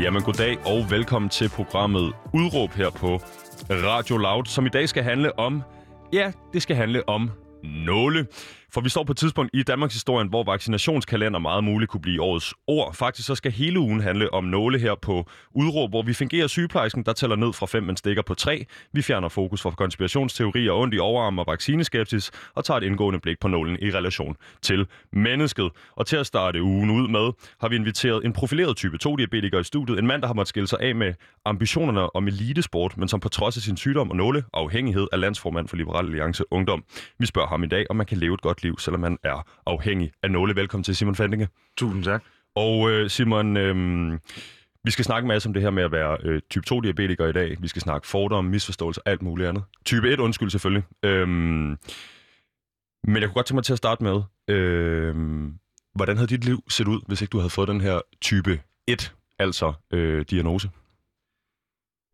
Jamen goddag og velkommen til programmet Udråb her på Radio Loud, som i dag skal handle om, ja, det skal handle om nåle. For vi står på et tidspunkt i Danmarks historie, hvor vaccinationskalender meget muligt kunne blive årets ord. Faktisk så skal hele ugen handle om nåle her på udråb, hvor vi fungerer sygeplejersken, der tæller ned fra 5, men stikker på 3. Vi fjerner fokus fra konspirationsteorier, ondt i overarm og vaccineskepsis, og tager et indgående blik på nålen i relation til mennesket. Og til at starte ugen ud med, har vi inviteret en profileret type 2-diabetiker i studiet. En mand, der har måttet skille sig af med ambitionerne om elitesport, men som på trods af sin sygdom og nåle afhængighed er landsformand for Liberal Alliance Ungdom. Vi spørger ham i dag, om man kan leve et godt liv, selvom man er afhængig af nåle. Velkommen til Simon Fandinge. Tusind tak. Og øh, Simon, øh, vi skal snakke masse om det her med at være øh, type 2-diabetiker i dag. Vi skal snakke fordomme, misforståelser, alt muligt andet. Type 1, undskyld selvfølgelig. Øh, men jeg kunne godt tænke mig til at starte med, øh, hvordan havde dit liv set ud, hvis ikke du havde fået den her type 1, altså øh, diagnose?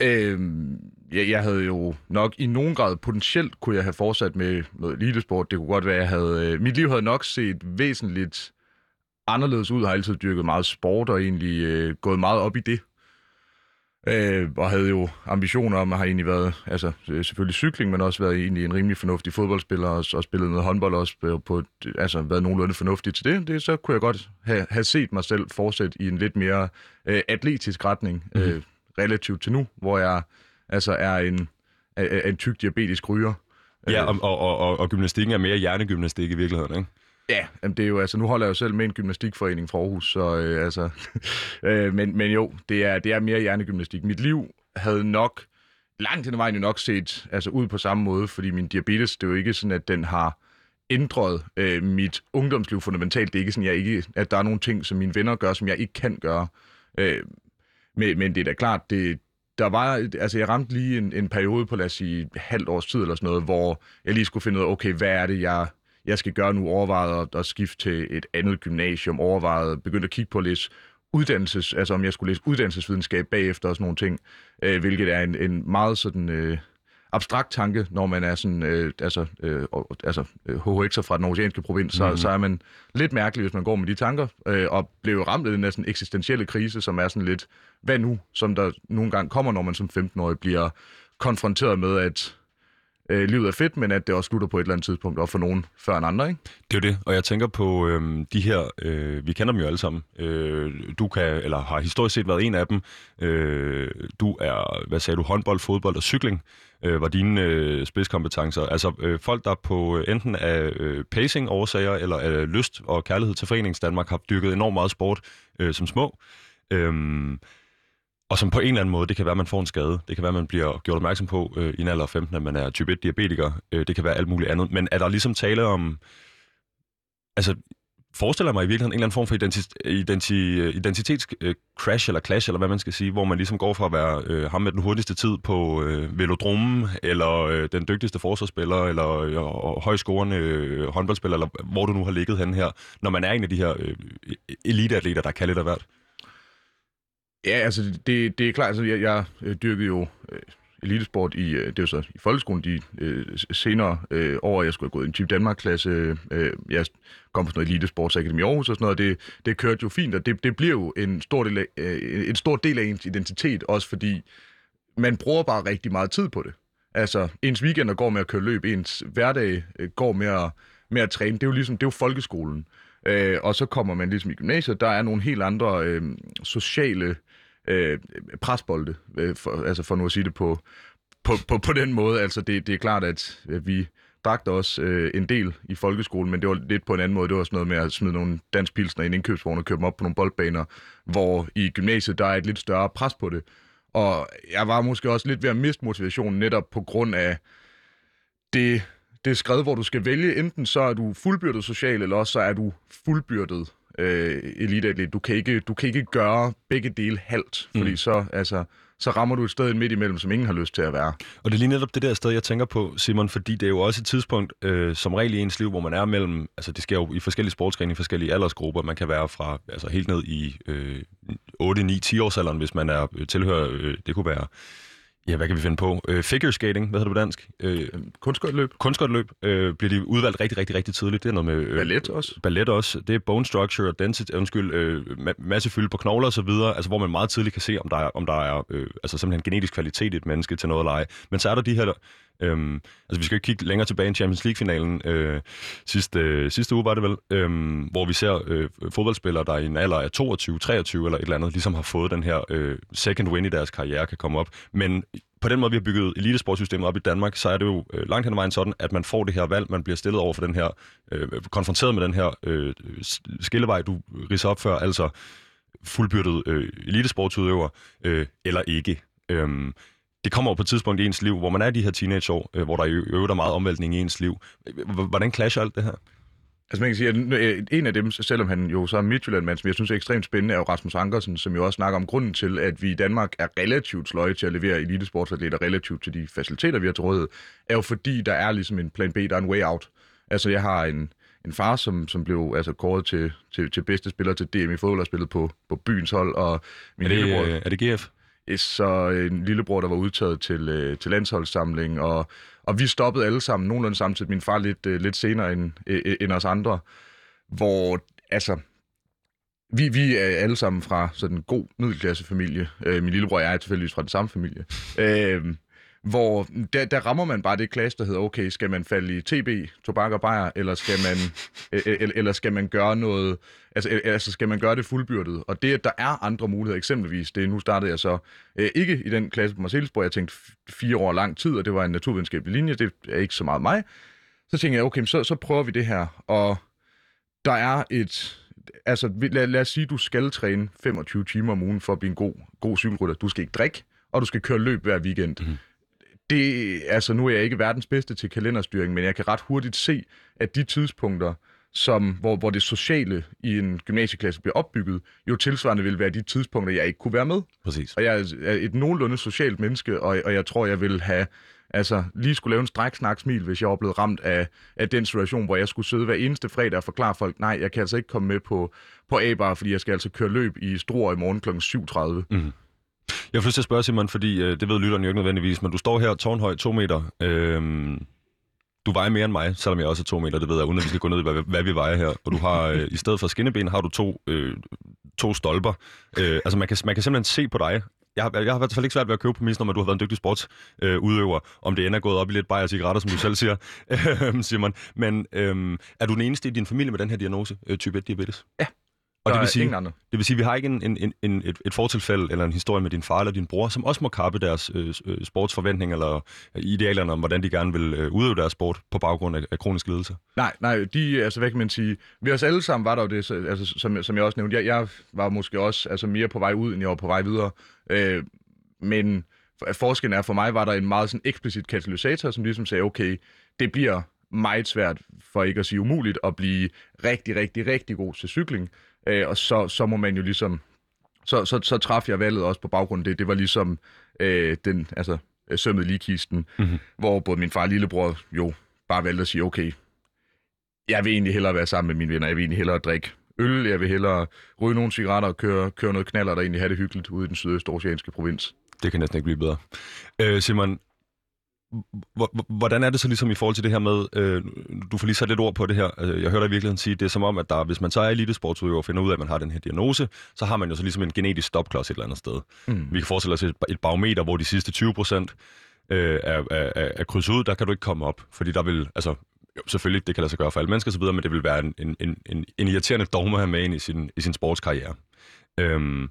Øhm, jeg, jeg havde jo nok i nogen grad potentielt kunne jeg have fortsat med noget elitesport. Det kunne godt være, jeg havde... Øh, mit liv havde nok set væsentligt anderledes ud. Jeg har altid dyrket meget sport og egentlig øh, gået meget op i det. Øh, og havde jo ambitioner om at have egentlig været, altså øh, selvfølgelig cykling, men også været egentlig en rimelig fornuftig fodboldspiller, og, og spillet noget håndbold også på, på altså været nogenlunde fornuftig til det. det. Så kunne jeg godt have, have set mig selv fortsætte i en lidt mere øh, atletisk retning. Mm-hmm. Øh, relativt til nu, hvor jeg altså er en, er, en tyk diabetisk ryger. Ja, og, og, og, og gymnastikken er mere hjernegymnastik i virkeligheden, ikke? Ja, det er jo altså, nu holder jeg jo selv med en gymnastikforening fra Aarhus, så øh, altså, øh, men, men jo, det er, det er mere hjernegymnastik. Mit liv havde nok, langt hen ad vejen jo nok set altså ud på samme måde, fordi min diabetes, det er jo ikke sådan, at den har ændret øh, mit ungdomsliv fundamentalt. Det er ikke sådan, jeg ikke, at der er nogle ting, som mine venner gør, som jeg ikke kan gøre. Øh, men, men det er da klart, det, der var, altså jeg ramte lige en, en periode på, lad os sige, halvt års tid eller sådan noget, hvor jeg lige skulle finde ud af, okay, hvad er det, jeg, jeg skal gøre nu? Overvejet at, at skifte til et andet gymnasium, overvejet, begyndte at kigge på lidt uddannelses, altså om jeg skulle læse uddannelsesvidenskab bagefter og sådan nogle ting, øh, hvilket er en, en meget sådan... Øh, abstrakt tanke, når man er sådan, øh, altså, øh, altså øh, HHX'er fra den oceanske provins, så, mm. så er man lidt mærkelig, hvis man går med de tanker, øh, og bliver ramt af den næsten eksistentielle krise, som er sådan lidt, hvad nu, som der nogle gange kommer, når man som 15-årig bliver konfronteret med, at øh, livet er fedt, men at det også slutter på et eller andet tidspunkt, og for nogen før en andre, ikke? Det er jo det, og jeg tænker på øh, de her, øh, vi kender dem jo alle sammen. Øh, du kan, eller har historisk set været en af dem. Øh, du er, hvad sagde du, håndbold, fodbold og cykling øh, var dine øh, spidskompetencer. Altså øh, folk, der på øh, enten af øh, pacing-årsager eller af lyst og kærlighed til Forenings Danmark har dyrket enormt meget sport øh, som små. Øh, og som på en eller anden måde, det kan være, at man får en skade. Det kan være, at man bliver gjort opmærksom på øh, i en alder af 15, at man er type 1-diabetiker. Øh, det kan være alt muligt andet. Men er der ligesom tale om... Altså, forestiller mig i virkeligheden en eller anden form for identi- identi- identitetscrash øh, eller clash, eller hvad man skal sige, hvor man ligesom går fra at være øh, ham med den hurtigste tid på øh, velodromen, eller øh, den dygtigste forsvarsspiller, eller øh, højscorende øh, håndboldspiller, eller hvor du nu har ligget hen her, når man er en af de her øh, eliteatleter, der kan lidt af hvert. Ja, altså det, det er klart, altså jeg, jeg øh, dyrkede jo øh, elitesport i, øh, det var så i folkeskolen de øh, senere øh, år, jeg skulle have gået i en Team Danmark-klasse. Øh, jeg kom fra sådan noget elitesportsakademi i Aarhus og sådan noget, det, det kørte jo fint, og det, det bliver jo en stor, del af, øh, en stor del af ens identitet, også fordi man bruger bare rigtig meget tid på det. Altså, ens weekender går med at køre løb, ens hverdag øh, går med at, med at træne. Det er jo ligesom, det er jo folkeskolen. Øh, og så kommer man ligesom i gymnasiet, der er nogle helt andre øh, sociale øh, presbolde, øh, for, altså for nu at sige det på, på, på, på den måde. Altså det, det er klart, at vi drak også øh, en del i folkeskolen, men det var lidt på en anden måde. Det var sådan noget med at smide nogle danspilsner i en indkøbsvogn og køre dem op på nogle boldbaner, hvor i gymnasiet der er et lidt større pres på det. Og jeg var måske også lidt ved at miste motivationen netop på grund af det, det skred, hvor du skal vælge. Enten så er du fuldbyrdet social, eller også så er du fuldbyrdet øh, eliteatlet. Du kan, ikke, du kan ikke gøre begge dele halvt, fordi Mm. så, altså, så rammer du et sted midt imellem, som ingen har lyst til at være. Og det er lige netop det der sted, jeg tænker på, Simon, fordi det er jo også et tidspunkt, øh, som regel i ens liv, hvor man er mellem, altså det sker jo i forskellige sportsgrene, i forskellige aldersgrupper. Man kan være fra altså helt ned i øh, 8, 9, 10 års alderen, hvis man er øh, tilhører, øh, det kunne være, ja, hvad kan vi finde på? Øh, figure skating, hvad hedder det på dansk? Øh, Kunstskøjtløb, kunstskøjteløb øh, bliver de udvalgt rigtig, rigtig, rigtig tidligt. Det er noget med... Øh, ballet også. ballet også. Det er bone structure density, undskyld, øh, ma- masse fylde på knogler og så videre, altså hvor man meget tidligt kan se, om der er, om der er øh, altså simpelthen genetisk kvalitet i et menneske til noget at lege. Men så er der de her, øhm, altså vi skal ikke kigge længere tilbage i Champions League-finalen, øh, sidste, øh, sidste uge var det vel, øh, hvor vi ser øh, fodboldspillere, der i en alder af 22, 23 eller et eller andet, ligesom har fået den her øh, second win i deres karriere, kan komme op. Men på den måde, vi har bygget elitesportsystemet op i Danmark, så er det jo øh, langt hen ad vejen sådan, at man får det her valg, man bliver stillet over for den her, øh, konfronteret med den her øh, skillevej, du ridser op før, altså fuldbyrdet øh, elitesportsudøver, øh, eller ikke. Øh, det kommer jo på et tidspunkt i ens liv, hvor man er de her teenageår, øh, hvor der i øvrigt er meget omvæltning i ens liv. Hvordan clasher alt det her? Altså man kan sige, at øh, en af dem, selvom han jo så er Midtjylland-mand, som jeg synes er ekstremt spændende, er jo Rasmus Ankersen, som jo også snakker om grunden til, at vi i Danmark er relativt sløje til at levere elitesportsatleter relativt til de faciliteter, vi har til rådighed, er jo fordi, der er ligesom en plan B, der er en way out. Altså jeg har en, en far, som, som blev altså kåret til, til, til bedste spiller til DM i fodbold og spillet på, på byens hold, og min Er det, lillebror, øh, er det GF? Så en lillebror, der var udtaget til, øh, til landsholdssamling, og, og vi stoppede alle sammen nogenlunde samtidig. Min far lidt, øh, lidt senere end, øh, øh, end os andre, hvor altså, vi, vi er alle sammen fra sådan en god middelklassefamilie. Øh, min lillebror og jeg er tilfældigvis fra den samme familie. Øh, hvor der, der rammer man bare det klasse, der hedder, okay, skal man falde i TB, tobak og bajer, eller skal man, e, e, eller, eller skal man gøre noget, altså, e, altså skal man gøre det fuldbyrdet? Og det, at der er andre muligheder, eksempelvis, det nu startede jeg så øh, ikke i den klasse på Marcellesborg, jeg tænkte fire år lang tid, og det var en naturvidenskabelig linje, det er ikke så meget mig. Så tænkte jeg, okay, så, så prøver vi det her, og der er et, altså lad, lad os sige, du skal træne 25 timer om ugen for at blive en god, god cykelrytter. Du skal ikke drikke, og du skal køre løb hver weekend. Mhm. Det, altså nu er jeg ikke verdens bedste til kalenderstyring, men jeg kan ret hurtigt se, at de tidspunkter, som, hvor, hvor det sociale i en gymnasieklasse bliver opbygget, jo tilsvarende vil være de tidspunkter, jeg ikke kunne være med. Præcis. Og jeg er et nogenlunde socialt menneske, og, og jeg tror, jeg vil have altså, lige skulle lave en stræk snak smil, hvis jeg var blevet ramt af, af den situation, hvor jeg skulle sidde hver eneste fredag og forklare folk, nej, jeg kan altså ikke komme med på, på A-bar, fordi jeg skal altså køre løb i Struer i morgen kl. 7.30. Jeg får lyst til at spørge, Simon, fordi øh, det ved lytteren jo ikke nødvendigvis, men du står her tårnhøj to meter. Øh, du vejer mere end mig, selvom jeg også er to meter, det ved jeg, uden at vi skal gå ned i, hvad, hvad vi vejer her. Og du har, øh, i stedet for skinneben, har du to, øh, to stolper. Øh, altså, man kan, man kan simpelthen se på dig. Jeg har, jeg har i hvert fald ikke svært ved at købe præmissen om, at du har været en dygtig sportsudøver. Øh, om det ender gået op i lidt bajer og cigaretter, som du selv siger, øh, Simon. Men øh, er du den eneste i din familie med den her diagnose, øh, type 1-diabetes? Ja. Og det vil sige, det vil sige, at vi har ikke en, en, en, et, et fortilfælde eller en historie med din far eller din bror, som også må kappe deres øh, øh, sportsforventninger eller idealerne om, hvordan de gerne vil øh, udøve deres sport på baggrund af, af kronisk lidelse. Nej, nej, de, altså hvad kan man sige, ved os alle sammen var der jo det, så, altså, som, som jeg også nævnte, jeg, jeg var måske også altså, mere på vej ud, end jeg var på vej videre, øh, men for- forskellen er, for mig var der en meget sådan eksplicit katalysator, som ligesom sagde, okay, det bliver meget svært, for ikke at sige umuligt, at blive rigtig, rigtig, rigtig god til cykling, øh, og så, så må man jo ligesom, så, så, så traf jeg valget også på baggrund af det, det var ligesom øh, den, altså øh, sømmet lige kisten, Mhm. hvor både min far og lillebror jo bare valgte at sige, okay, jeg vil egentlig hellere være sammen med mine venner. Jeg vil egentlig hellere drikke øl. Jeg vil hellere ryge nogle cigaretter og køre, køre noget knaller, der egentlig have det hyggeligt ude i den sydøstoceanske provins. Det kan næsten ikke blive bedre. Øh, Simon, hvordan er det så ligesom i forhold til det her med, øh, du får lige sat lidt ord på det her, øh, jeg hører dig i virkeligheden sige, det er som om, at der, hvis man så er elitesportsudøver og finder ud af, at man har den her diagnose, så har man jo så ligesom en genetisk stopklods et eller andet sted. Mm. Vi kan forestille os et, et barometer, hvor de sidste 20 procent øh, er, er, krydset ud, der kan du ikke komme op, fordi der vil, altså jo, selvfølgelig, det kan lade sig gøre for alle mennesker osv., men det vil være en, en, en, en, en irriterende dogme at have med ind i sin, i sin sportskarriere. Øhm,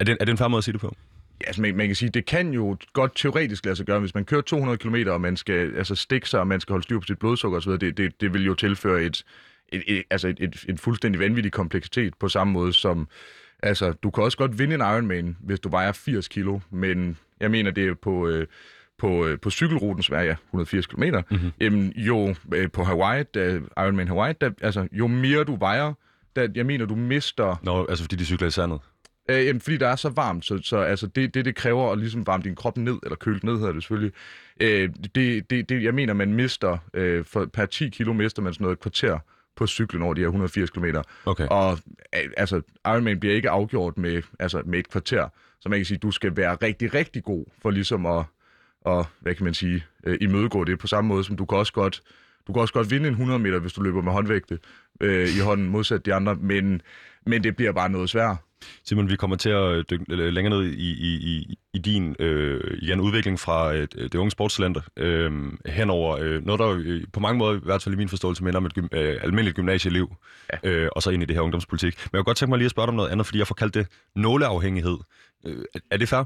er, det, er det en fair måde at sige det på? Altså man, man kan sige, det kan jo godt teoretisk lade sig gøre, hvis man kører 200 km, og man skal altså stikke sig, og man skal holde styr på sit blodsukker osv., det, det, det vil jo tilføre et, et, et, altså et, et, et fuldstændig vanvittig kompleksitet på samme måde som, altså du kan også godt vinde en Ironman, hvis du vejer 80 kilo, men jeg mener, det er på... Øh, på, øh, på cykelruten, er ja, 180 km, mm-hmm. jamen, jo øh, på Hawaii, da, Ironman Hawaii, da, altså, jo mere du vejer, der, jeg mener, du mister... Nå, altså fordi de cykler i sandet. Øh, jamen, fordi der er så varmt, så, så altså, det, det, det kræver at ligesom varme din krop ned, eller køle ned hedder det selvfølgelig. Øh, det, det, det, jeg mener, man mister, øh, for, per 10 kilo mister man sådan noget et kvarter på cyklen over de her 180 km. Okay. Og altså, Ironman bliver ikke afgjort med, altså, med et kvarter. Så man kan sige, du skal være rigtig, rigtig god for ligesom at, og, hvad kan man sige, øh, imødegå det på samme måde, som du kan også godt, du kan også godt vinde en 100 meter, hvis du løber med håndvægte øh, i hånden, modsat de andre, men, men det bliver bare noget svært. Simon, vi kommer til at dykke længere ned i, i, i, i din øh, igen, udvikling fra øh, det unge sportstalenter øh, henover øh, noget, der øh, på mange måder, i hvert fald i min forståelse, minder om et gym, øh, almindeligt gymnasieliv, ja. øh, og så ind i det her ungdomspolitik. Men jeg kunne godt tænke mig lige at spørge dig om noget andet, fordi jeg får kaldt det nåleafhængighed. Øh, er det fair?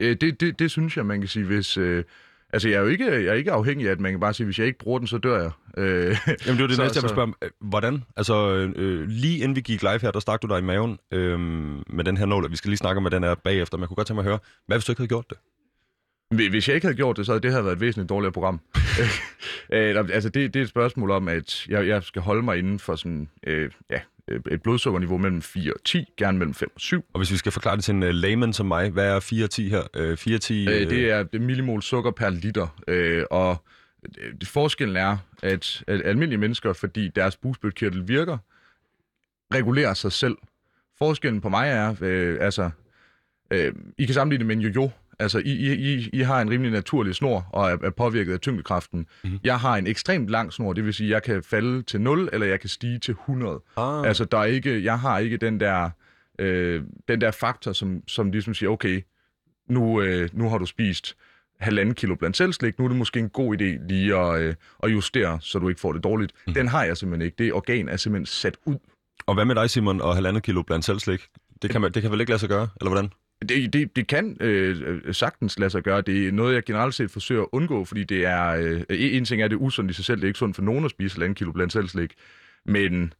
Øh, det, det, det synes jeg, man kan sige, hvis... Øh, altså, jeg er jo ikke, jeg er ikke afhængig af, at man kan bare sige, hvis jeg ikke bruger den, så dør jeg. Øh, Jamen, det var det så, næste, jeg vil spørge om. Øh, hvordan? Altså, øh, lige inden vi gik live her, der stak du dig i maven øh, med den her nål, og vi skal lige snakke om, hvad den er bagefter, men jeg kunne godt tænke mig at høre, hvad hvis du ikke havde gjort det? Hvis jeg ikke havde gjort det, så havde det her været et væsentligt dårligere program. øh, altså, det, det er et spørgsmål om, at jeg, jeg skal holde mig inden for sådan, øh, ja, et blodsukkerniveau mellem 4 og 10, gerne mellem 5 og 7. Og hvis vi skal forklare det til en uh, layman som mig, hvad er 4 og 10 her? Uh, 4 og 10, uh... Øh, det er det millimol sukker per liter, uh, og det, forskellen er, at, at almindelige mennesker, fordi deres bugspytkirtel virker, regulerer sig selv. Forskellen på mig er, øh, altså, øh, I kan sammenligne det med en jojo. Altså, I, I, I har en rimelig naturlig snor og er, er påvirket af tyngdekraften. Mm-hmm. Jeg har en ekstremt lang snor, det vil sige, at jeg kan falde til 0, eller jeg kan stige til 100. Ah. Altså, der er ikke, jeg har ikke den der, øh, den der faktor, som, som ligesom siger, okay, nu, øh, nu har du spist halvanden kilo blandt selvslik, nu er det måske en god idé lige at, øh, at justere, så du ikke får det dårligt. Mm. Den har jeg simpelthen ikke. Det organ er simpelthen sat ud. Og hvad med dig, Simon, og halvandet kilo blandt selvslik? Det kan, man, det kan vel ikke lade sig gøre, eller hvordan? Det, det, det kan øh, sagtens lade sig gøre. Det er noget, jeg generelt set forsøger at undgå, fordi det er... Øh, en ting er, det er usundt i sig selv. Det er ikke sundt for nogen at spise halvanden kilo blandt selvslik. Men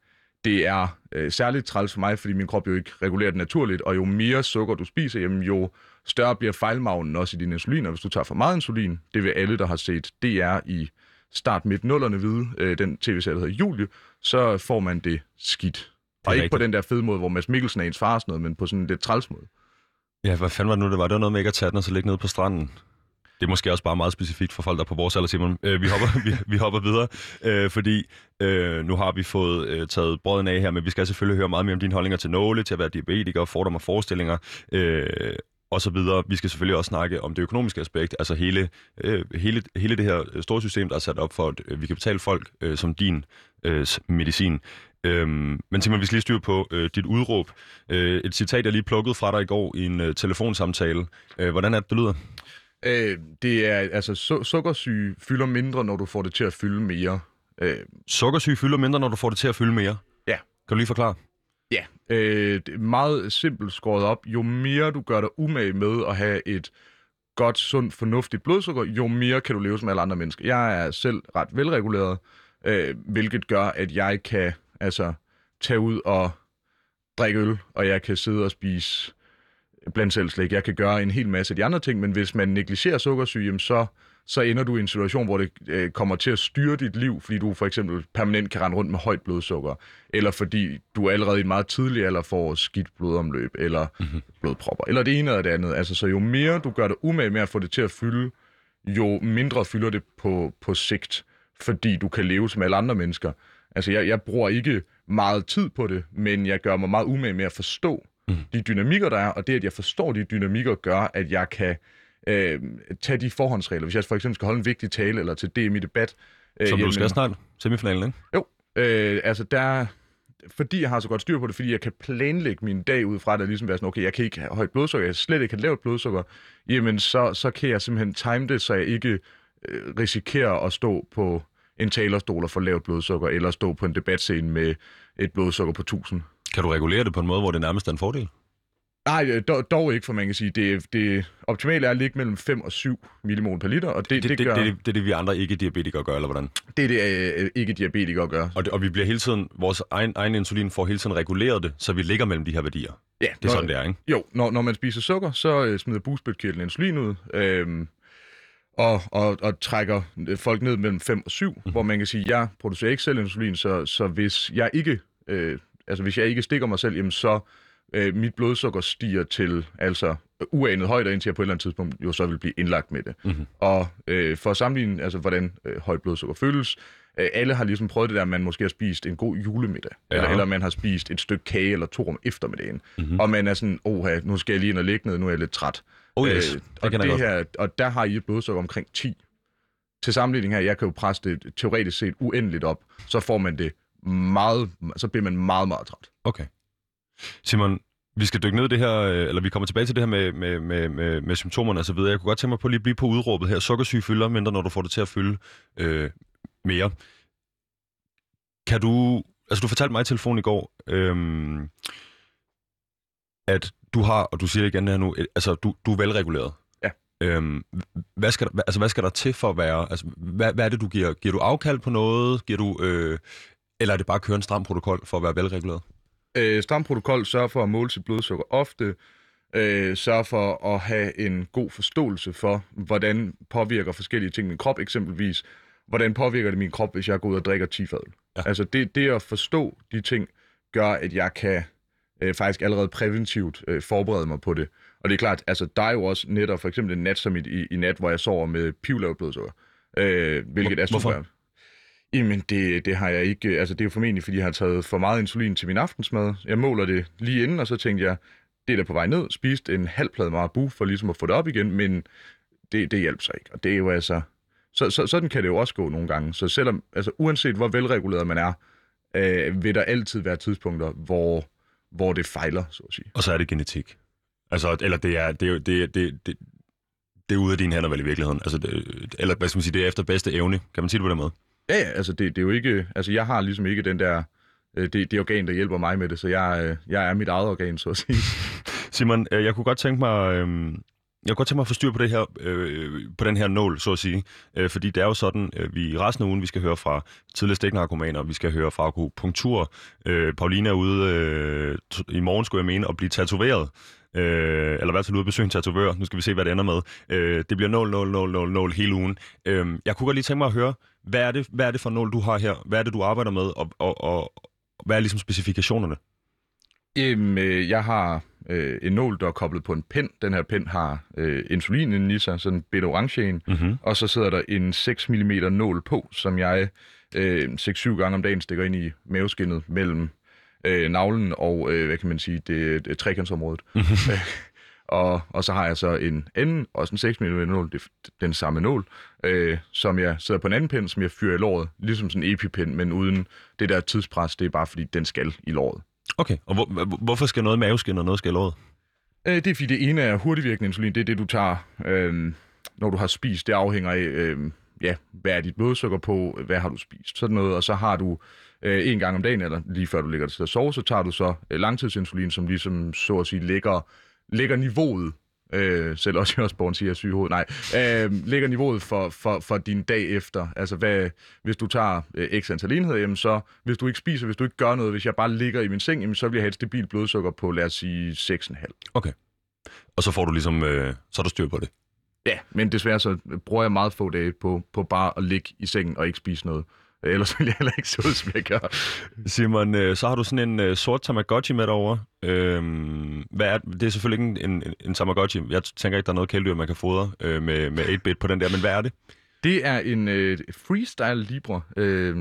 det er øh, særligt træls for mig, fordi min krop jo ikke regulerer det naturligt, og jo mere sukker du spiser, jamen, jo større bliver fejlmagnen også i din insulin, og hvis du tager for meget insulin, det vil alle, der har set DR i start midt nullerne vide, øh, den tv-serie, der hedder Julie, så får man det skidt. Og ikke rigtigt. på den der fede måde, hvor Mads Mikkelsen er ens far sådan noget, men på sådan en lidt træls måde. Ja, hvad fanden var det nu, det var? Det var noget med ikke at tage den og så ligge nede på stranden. Det er måske også bare meget specifikt for folk, der er på vores alder, Simon. Øh, vi, hopper, vi, vi hopper videre, øh, fordi øh, nu har vi fået øh, taget brøden af her, men vi skal selvfølgelig høre meget mere om dine holdninger til nåle, til at være diabetiker, fordomme og forestillinger, øh, og så videre. Vi skal selvfølgelig også snakke om det økonomiske aspekt, altså hele, øh, hele, hele det her store system, der er sat op for, at øh, vi kan betale folk øh, som din øh, medicin. Øhm, men Simon, vi skal lige styre på øh, dit udråb. Øh, et citat, jeg lige plukkede fra dig i går i en øh, telefonsamtale. Øh, hvordan er det, det lyder? Øh, det er, altså, su- sukkersyge fylder mindre, når du får det til at fylde mere. Øh, sukkersyge fylder mindre, når du får det til at fylde mere? Ja. Kan du lige forklare? Ja, øh, det er meget simpelt skåret op. Jo mere du gør dig umage med at have et godt, sundt, fornuftigt blodsukker, jo mere kan du leve som alle andre mennesker. Jeg er selv ret velreguleret, øh, hvilket gør, at jeg kan altså, tage ud og drikke øl, og jeg kan sidde og spise blandt selv slik. Jeg kan gøre en hel masse af de andre ting, men hvis man negligerer sukkersyge, så, så ender du i en situation, hvor det øh, kommer til at styre dit liv, fordi du for eksempel permanent kan rende rundt med højt blodsukker, eller fordi du allerede i en meget tidlig alder får skidt blodomløb, eller mm-hmm. blodpropper, eller det ene eller det andet. Altså, så jo mere du gør dig umage med at få det til at fylde, jo mindre fylder det på, på sigt, fordi du kan leve som alle andre mennesker. Altså, jeg, jeg bruger ikke meget tid på det, men jeg gør mig meget umage med at forstå, mm. de dynamikker, der er, og det, at jeg forstår de dynamikker, gør, at jeg kan øh, tage de forhåndsregler. Hvis jeg for eksempel skal holde en vigtig tale, eller til DM i debat. Øh, Som du skal snart semifinalen, ikke? Jo, øh, altså der fordi jeg har så godt styr på det, fordi jeg kan planlægge min dag ud fra det, ligesom være sådan, okay, jeg kan ikke have højt blodsukker, jeg slet ikke have lavt blodsukker, jamen så, så kan jeg simpelthen time det, så jeg ikke øh, risikerer at stå på en talerstol og få lavt blodsukker, eller stå på en debatscene med et blodsukker på 1000. Kan du regulere det på en måde, hvor det nærmest er en fordel? Nej, øh, dog, dog ikke, for man kan sige. Det, det optimale er at ligge mellem 5 og 7 millimol per liter, og det, det, det, det, gør... det, det, det er det, vi andre ikke-diabetikere gør, eller hvordan? Det er det, øh, ikke-diabetikere gør. Og, det, og vi bliver hele tiden, vores egen, egen insulin får hele tiden reguleret det, så vi ligger mellem de her værdier. Ja. Det er når, sådan, det er, ikke? Jo, når, når man spiser sukker, så øh, smider bugspytkirtlen insulin ud, øh, og, og, og trækker folk ned mellem 5 og 7, mm. hvor man kan sige, jeg producerer ikke selv insulin, så, så hvis jeg ikke... Øh, altså hvis jeg ikke stikker mig selv, jamen så øh, mit blodsukker stiger til altså uanet højder, indtil jeg på et eller andet tidspunkt jo så vil blive indlagt med det. Mhm. Og øh, for at sammenligne, altså hvordan øh, højt blodsukker føles, øh, alle har ligesom prøvet det der, at man måske har spist en god julemiddag, Ja. eller, eller man har spist et stykke kage eller to om eftermiddagen, Mhm. og man er sådan, åh, nu skal jeg lige ind og ligge ned, nu er jeg lidt træt. Oh yes, Øh, det og, det godt. her, og der har I et blodsukker omkring 10. Til sammenligning her, jeg kan jo presse det teoretisk set uendeligt op, så får man det meget, så bliver man meget, meget træt. Okay. Simon, vi skal dykke ned i det her, øh, eller vi kommer tilbage til det her med, med, med, med, med symptomerne og så videre. Jeg kunne godt tænke mig på lige at blive på udråbet her. Sukkersyge fylder mindre, når du får det til at fylde øh, mere. Kan du... Altså, du fortalte mig i telefon i går, øhm, at du har, og du siger det igen her nu, altså, du, du er velreguleret. Ja. Øhm, hvad, skal der, altså, hvad skal der til for at være... Altså, hvad, hvad er det, du giver? Giver du afkald på noget? Giver du... Øh, eller er det bare at køre en stram protokol for at være velreguleret? Øh, stram protokol sørger for at måle sit blodsukker ofte, øh, sørger for at have en god forståelse for, hvordan påvirker forskellige ting min krop, eksempelvis, hvordan påvirker det min krop, hvis jeg går ud og drikker 10 fadøl. Ja. Ja. Altså det, det at forstå de ting, gør, at jeg kan øh, faktisk allerede præventivt øh, forberede mig på det. Og det er klart, altså der er jo også netop for eksempel en nat som i, i, i nat, hvor jeg sover med pivlavt blodsukker, øh, hvilket Hvor- er super. hvorfor? Jamen, det, det har jeg ikke. Altså, det er jo formentlig, fordi jeg har taget for meget insulin til min aftensmad. Jeg måler det lige inden, og så tænkte jeg, det er da på vej ned. Spiste en halv plade marabu for ligesom at få det op igen, men det, det hjælper sig ikke. Og det er jo altså... Så, så, sådan kan det jo også gå nogle gange. Så selvom, altså uanset hvor velreguleret man er, øh, vil der altid være tidspunkter, hvor, hvor det fejler, så at sige. Og så er det genetik. Altså, eller det er, det er, det, er- det, det, det er ude af dine hænder vel i virkeligheden. Altså, det, eller hvad skal man sige, det er efter bedste evne. Kan man sige det på den måde? Ja, ja, altså det, det er jo ikke... Altså jeg har ligesom ikke den der... Øh, det, det organ, der hjælper mig med det, så jeg, øh, jeg er mit eget organ, så at sige. Simon, øh, jeg kunne godt tænke mig... Øh, jeg kunne godt tænke mig at få styr på, det her, øh, på den her nål, så at sige. Øh, fordi det er jo sådan, øh, vi i resten af ugen, vi skal høre fra tidligere stiknarkomaner, vi skal høre fra akupunktur. Øh, Pauline er ude øh, i morgen, skulle jeg mene, at blive tatoveret. Øh, eller i hvert fald ude at besøge en tatovør. Nu skal vi se, hvad det ender med. Øh, det bliver nål, nål, nål, nål, nål hele ugen. Øh, jeg kunne godt lige tænke mig at høre, hvad er, det, hvad er det for nål, du har her? Hvad er det, du arbejder med? Og, og, og hvad er ligesom specifikationerne? Øhm, øh, jeg har øh, en nål, der er koblet på en pen. Den her pen har øh, insulin inde i sig, sådan en bitte orange en. Mm-hmm. Og så sidder der en 6 mm nål på, som jeg øh, 6-7 gange om dagen stikker ind i maveskinnet mellem øh, navlen og, øh, hvad kan man sige, det, det trekantsområdet. Øh, og, og så har jeg så en anden, også en 6 mm nål, det, den samme nål, øh, som jeg sidder på en anden pen, som jeg fyrer i låret, ligesom sådan en epipen, men uden det der tidspres, det er bare fordi, den skal i låret. Okay, og hvor, hvor- hvorfor skal noget maveskin og noget skal i låret? Øh, det er fordi det ene er hurtigvirkende insulin, det er det, du tager, øh, når du har spist. Det afhænger af, øh, ja, hvad er dit blodsukker på, hvad har du spist, sådan noget. Og så har du øh, en gang om dagen, eller lige før du ligger dig til at sove, så tager du så øh, langtidsinsulin, som ligesom, så at sige, lægger, lægger niveauet, øh, selv også Osborn siger syg i hovedet, nej, øh, lægger niveauet for, for, for din dag efter. Altså, hvad, hvis du tager øh, x antal enheder, jamen så, hvis du ikke spiser, hvis du ikke gør noget, hvis jeg bare ligger i min seng, jamen så vil jeg have et stabilt blodsukker på, lad os sige, 6,5. Okay. Og så får du ligesom, øh, så er der styr på det. Ja, men desværre så bruger jeg meget få dage på, på bare at ligge i sengen og ikke spise noget. Ellers vil jeg heller ikke se ud, som jeg gør. Simon, øh, så har du sådan en øh, sort Tamagotchi med derovre. Øhm, hvad er, det er selvfølgelig ikke en, en, en Tamagotchi. Jeg tænker ikke, der er noget kæledyr, man kan fodre øh, med, med 8-bit på den der, men hvad er det? Det er en øh, Freestyle Libre, øh,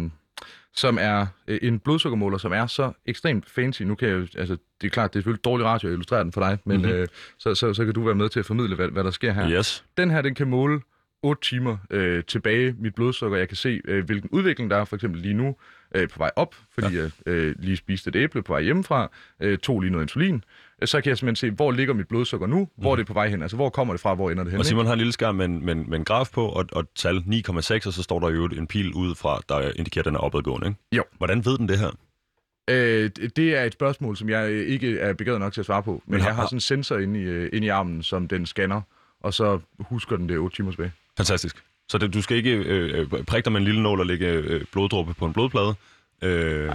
som er øh, en blodsukkermåler, som er så ekstremt fancy. Nu kan jeg jo, altså, det er klart, det er selvfølgelig dårlig radio at illustrere den for dig, men Mhm. mm-hmm. øh, så, så, så kan du være med til at formidle, hvad, hvad der sker her. Yes. Den her, den kan måle 8 timer øh, tilbage mit blodsukker. Jeg kan se, øh, hvilken udvikling der er, for eksempel lige nu øh, på vej op, fordi ja. jeg øh, lige spiste et æble på vej hjemmefra, øh, tog lige noget insulin. Så kan jeg simpelthen se, hvor ligger mit blodsukker nu, mm. hvor er det på vej hen, altså hvor kommer det fra, hvor ender det hen. Og ikke? Simon har en lille skærm med en, med, en- med en graf på, og, og tal 9,6, og så står der jo en pil udefra, der indikerer, at den er opadgående. Ikke? Jo. Hvordan ved den det her? Øh, det- er et spørgsmål, som jeg øh, ikke er begavet nok til at svare på, men, Men har- jeg har sådan en sensor inde i, øh, inde i armen, som den scanner, og så husker den det 8 timer tilbage. Fantastisk. Så det, du skal ikke øh, øh, prikke dig med en lille nål og lægge øh, bloddråbe på en blodplade. Øh,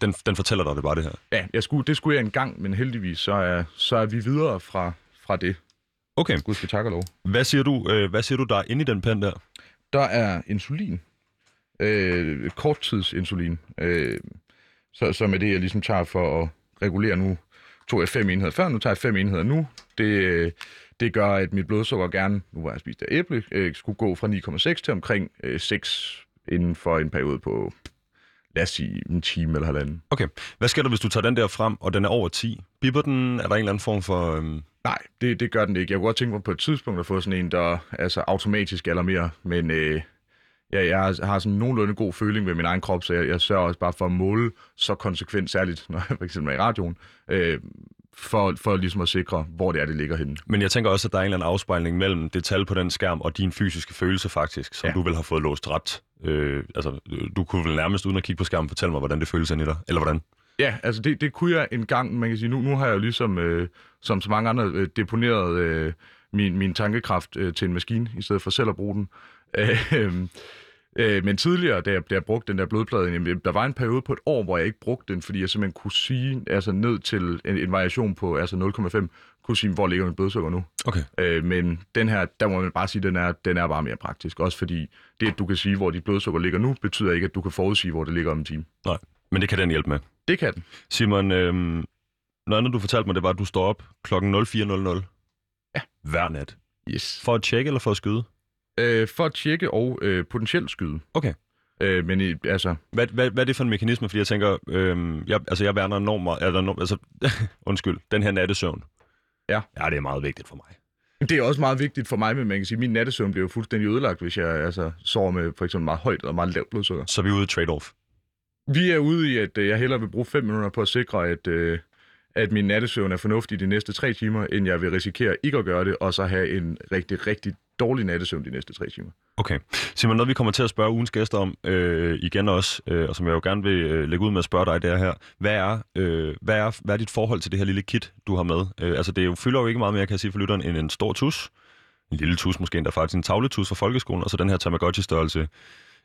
den, den fortæller dig det bare, det her. Ja, jeg skulle, det skulle jeg engang, men heldigvis så er, så er vi videre fra, fra det. Okay. Gud skal takke lov. Hvad siger du, øh, hvad siger du der er inde i den pen der? Der er insulin. Øh, korttidsinsulin. Øh, Så, så med det, jeg ligesom tager for at regulere nu, tog jeg fem enheder før, nu tager jeg fem enheder nu. Det, øh, det gør, at mit blodsukker gerne, nu var jeg spist af æble, øh, skulle gå fra 9,6 til omkring øh, 6 inden for en periode på, lad os sige, en time eller halvanden. Okay. Hvad sker der, hvis du tager den der frem, og den er over 10? Bipper den? Er der en eller anden form for... Øhm... Nej, det, det gør den ikke. Jeg kunne godt tænke mig på et tidspunkt at få sådan en, der altså, automatisk alarmerer, men øh, ja, jeg har, sådan nogenlunde god føling ved min egen krop, så jeg, jeg sørger også bare for at måle så konsekvent, særligt når jeg for eksempel er i radioen, øh, for, for ligesom at sikre, hvor det er, det ligger henne. Men jeg tænker også, at der er en eller anden afspejling mellem det tal på den skærm og din fysiske følelse faktisk, som ja. du vil have fået låst ret. Øh, altså, du kunne vel nærmest uden at kigge på skærmen fortælle mig, hvordan det føles ind i dig, eller hvordan? Ja, altså det, det kunne jeg en gang, man kan sige, nu, nu har jeg jo ligesom, øh, som så mange andre, øh, deponeret øh, min, min tankekraft øh, til en maskine, i stedet for selv at bruge den. Øh, Øh, men tidligere, da jeg, da jeg brugte den der blodplade, jamen, der var en periode på et år, hvor jeg ikke brugte den, fordi jeg simpelthen kunne sige, altså ned til en, en variation på altså 0,5, kunne sige, hvor ligger min blodsukker nu. Okay. Øh, men den her, der må man bare sige, den er, den er bare mere praktisk. Også fordi det, at du kan sige, hvor dit blodsukker ligger nu, betyder ikke, at du kan forudsige, hvor det ligger om en time. Nej, men det kan den hjælpe med. Det kan den. Simon, øh, noget andet, du fortalte mig, det var, at du står op klokken 04.00. Ja. Hver nat. Yes. For at tjekke eller for at skyde? Øh, for at tjekke og øh, potentielt skyde. Okay. Øh, men i, altså... Hvad, hvad, hvad er det for en mekanisme? Fordi jeg tænker, øh, jeg, altså jeg værner enormt meget, eller, enormt, altså, undskyld, den her nattesøvn. Ja. Ja, det er meget vigtigt for mig. Det er også meget vigtigt for mig, men man kan sige, at min nattesøvn bliver jo fuldstændig ødelagt, hvis jeg altså, sover med for eksempel meget højt og meget lavt blodsukker. Så vi er ude i trade-off. Vi er ude i, at øh, jeg hellere vil bruge 5 minutter på at sikre, at, øh, at min nattesøvn er fornuftig de næste tre timer, end jeg vil risikere ikke at gøre det, og så have en rigtig, rigtig dårlig nattesøvn de næste tre timer. Okay. Simon, noget vi kommer til at spørge ugens gæster om øh, igen også, øh, og som jeg jo gerne vil øh, lægge ud med at spørge dig, det er her. Hvad er, øh, hvad, er, hvad er dit forhold til det her lille kit, du har med? Øh, altså, det jo, fylder jo ikke meget mere, kan jeg sige for lytteren, end en stor tus. En lille tus, måske endda faktisk en tavletus fra folkeskolen, og så den her Tamagotchi-størrelse,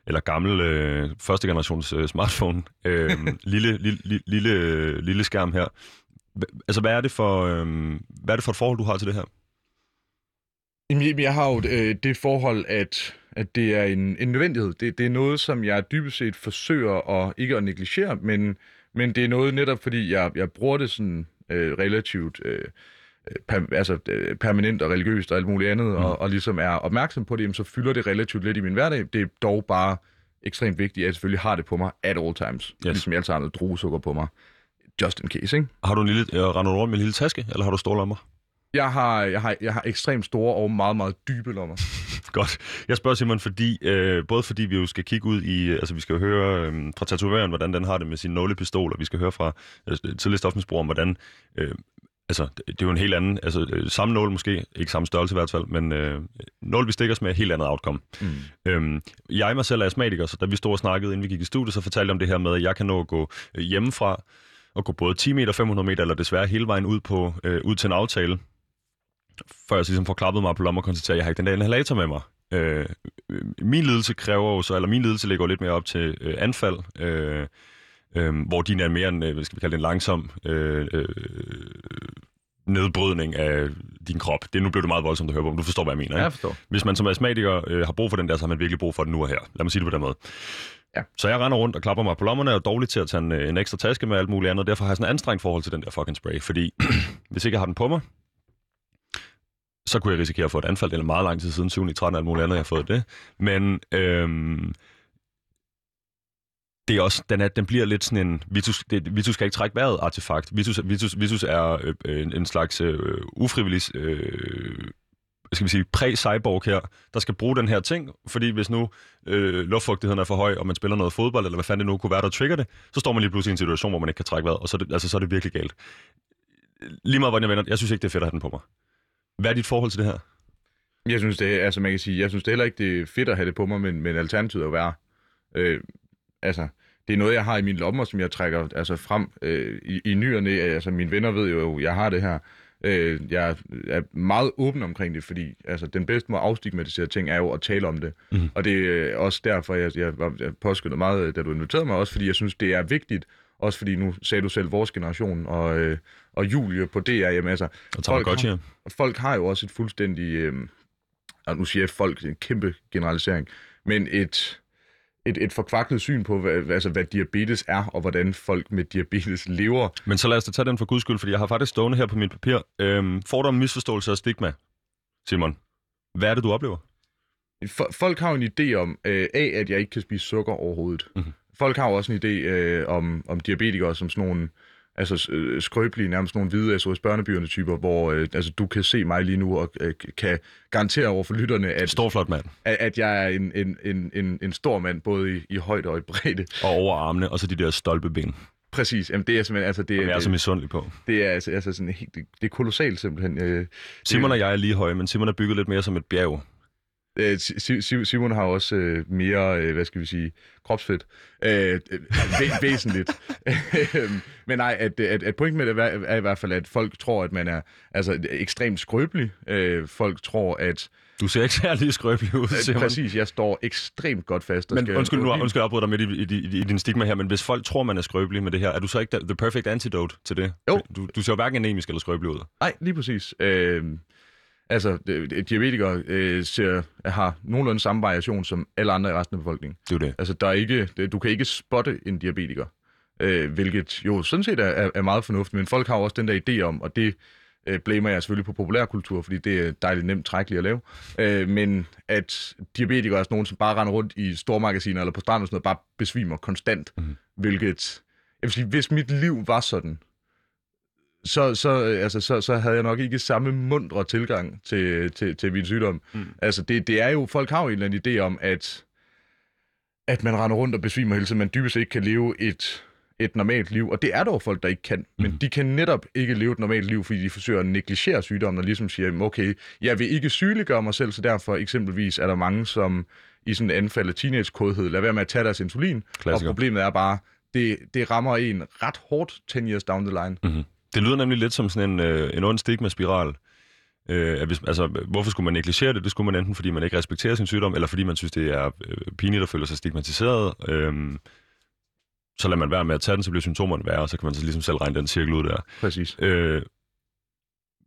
eller gammel øh, første generations øh, smartphone. Øh, lille, lille, lille, lille skærm her. Altså, hvad er, det for, øh, hvad er det for et forhold, du har til det her? Jamen, jeg har jo øh, det forhold, at, at det er en, en nødvendighed. Det, det er noget, som jeg dybest set forsøger at ikke at negligere, men, men det er noget netop, fordi jeg, jeg bruger det sådan øh, relativt øh, per, altså, øh, permanent og religiøst og alt muligt andet, mm. og, og ligesom er opmærksom på det, jamen, så fylder det relativt lidt i min hverdag. Det er dog bare ekstremt vigtigt, at jeg selvfølgelig har det på mig at all times. Yes. Ligesom jeg altid har noget druesukker på mig. Just in case, ikke? Har du en lille, øh, render du rundt med en lille taske, eller har du store lommer? Jeg har, jeg, har, jeg har ekstremt store og meget, meget dybe lommer. Godt. Jeg spørger Simon, fordi, øh, både fordi vi jo skal kigge ud i, altså vi skal høre øh, fra tatovøren, hvordan den har det med sin nålepistol, og vi skal høre fra øh, tidligere stofmisbrugere om, hvordan, øh, altså det, er jo en helt anden, altså øh, samme nål måske, ikke samme størrelse i hvert fald, men øh, nål vi stikker os med et helt andet outcome. Mm. Øhm, jeg mig selv er astmatiker, så da vi stod og snakkede, inden vi gik i studiet, så fortalte jeg om det her med, at jeg kan nå at gå øh, hjemmefra, og gå både 10 meter, 500 meter, eller desværre hele vejen ud, på, øh, ud til en aftale, før jeg ligesom får klappet mig på lommen og konstaterer, at jeg har ikke den der inhalator med mig. Øh, min lidelse kræver jo så, eller min lidelse ligger lidt mere op til øh, anfald, øh, øh, hvor din er mere en, øh, hvad skal vi kalde det, en langsom øh, øh, nedbrydning af din krop. Det nu blev det meget voldsomt at høre på, men du forstår, hvad jeg mener. Ikke? Jeg forstår. Hvis man som astmatiker øh, har brug for den der, så har man virkelig brug for den nu og her. Lad mig sige det på den måde. Ja. Så jeg render rundt og klapper mig på lommerne og er dårlig til at tage en, øh, en ekstra taske med alt muligt andet. Derfor har jeg sådan en anstrengt forhold til den der fucking spray. Fordi hvis ikke jeg har den på mig, så kunne jeg risikere at få et anfald. eller meget lang tid siden, 7. 13 og alt muligt andet, jeg har fået det. Men øhm, det er også, den, er, den bliver lidt sådan en, Vitus, det, Vitus skal ikke trække vejret artefakt. Vitus, Vitus, Vitus er øh, en, en slags øh, ufrivillig, øh, hvad skal vi sige, præ-cyborg her, der skal bruge den her ting, fordi hvis nu øh, luftfugtigheden er for høj, og man spiller noget fodbold, eller hvad fanden det nu kunne være, der trigger det, så står man lige pludselig i en situation, hvor man ikke kan trække vejret, og så er det, altså, så er det virkelig galt. Lige meget, hvordan jeg vender, jeg synes ikke, det er fedt at have den på mig. Hvad er dit forhold til det her? Jeg synes, det altså man kan sige, jeg synes det heller ikke, det er fedt at have det på mig, men, men alternativet er jo værre. Øh, altså, det er noget, jeg har i mine lommer, som jeg trækker altså, frem øh, i, i ny og næ. Altså, mine venner ved jo, jeg har det her. Øh, jeg er meget åben omkring det, fordi altså, den bedste måde at afstigmatisere ting er jo at tale om det. Mm. Og det er også derfor, jeg, jeg var jeg påskyndet meget, da du inviterede mig, også fordi jeg synes, det er vigtigt, også fordi nu sagde du selv vores generation, og, øh, og Julie på DR, jamen altså... Og folk, godt, ja. har, folk har jo også et fuldstændig... Øh, og nu siger jeg folk, en kæmpe generalisering, men et, et, et forkvaklet syn på, hvad, altså, hvad diabetes er, og hvordan folk med diabetes lever. Men så lad os da tage den for guds skyld, fordi jeg har faktisk stående her på mit papir. Øhm, fordom, misforståelse og stigma. Simon, hvad er det, du oplever? For, folk har en idé om, øh, A, at jeg ikke kan spise sukker overhovedet. Mhm. Mm-hmm. Folk har jo også en idé øh, om, om diabetikere som sådan nogle altså, øh, skrøbelige, nærmest nogle hvide SOS børnebyerne typer, hvor øh, altså, du kan se mig lige nu og øh, kan garantere over for lytterne, at, Stor flot mand. at, at jeg er en, en, en, en, en stor mand, både i, i højde og i bredde. Og over armene, og så de der stolpeben, Præcis. Jamen, det er simpelthen, altså, det, som jeg er så misundelig på. det er altså, altså sådan helt, det, det er kolossalt simpelthen. Øh, Simon og jeg er lige høje, men Simon er bygget lidt mere som et bjerg. Øh, Si- Si- Simon har også øh, mere, øh, hvad skal vi sige, kropsfedt. Øh, øh, væ- væsentligt. Øhm, Men nej, at, at, at pointen med det er, er i hvert fald, at folk tror, at man er altså, ekstremt skrøbelig. Øh, folk tror, at... Du ser ikke særlig skrøbelig ud, Simon. Præcis, jeg står ekstremt godt fast. Men skal- undskyld, nu undskyld, jeg afbryder dig midt i, i, i, i din stigma her, men hvis folk tror, man er skrøbelig med det her, er du så ikke the perfect antidote til det? Jo. Du, du ser jo hverken anemisk eller skrøbelig ud. Nej, lige præcis. Øh, altså, øh, diabetikere øh, ser, har nogenlunde samme variation som alle andre i resten af befolkningen. Det er det. Altså, der er ikke, du kan ikke spotte en diabetiker, øh, hvilket jo sådan set er, er, meget fornuftigt, men folk har jo også den der idé om, og det øh, blamer jeg selvfølgelig på populærkultur, fordi det er dejligt nemt trækkeligt at lave, øh, men at diabetikere er sådan nogen, som bare render rundt i stormagasiner eller på stranden og sådan noget, bare besvimer konstant, mm. hvilket, jeg vil sige, hvis mit liv var sådan, så, så, øh, altså, så, så havde jeg nok ikke samme mundre tilgang til, til, til min sygdom. Mm. Mm. Altså, det, det er jo, folk har jo en eller anden idé om, at, at man render rundt og besvimer hele tiden, man dybest ikke kan leve et, et normalt liv. Og det er jo folk, der ikke kan. Men Mhm. de kan netop ikke leve et normalt liv, fordi de forsøger at negligere sygdommen, og ligesom siger, "Jamen, okay, jeg vil ikke sygeliggøre mig selv, så derfor eksempelvis er der mange, som i sådan et anfald af teenage-kodhed, lader være med at tage deres insulin. Klassiker. Og problemet er bare, det, det rammer en ret hårdt 10 years down the line. Mm-hmm. Det lyder nemlig lidt som sådan en, øh, en ond stigma-spiral. Øh, at hvis, altså, hvorfor skulle man negligere det? Det skulle man enten, fordi man ikke respekterer sin sygdom, eller fordi man synes, det er øh, pinligt at føle sig stigmatiseret. Øh, så lader man være med at tage den, så bliver symptomerne værre, og så kan man så ligesom selv regne den cirkel ud der. Præcis. Øh,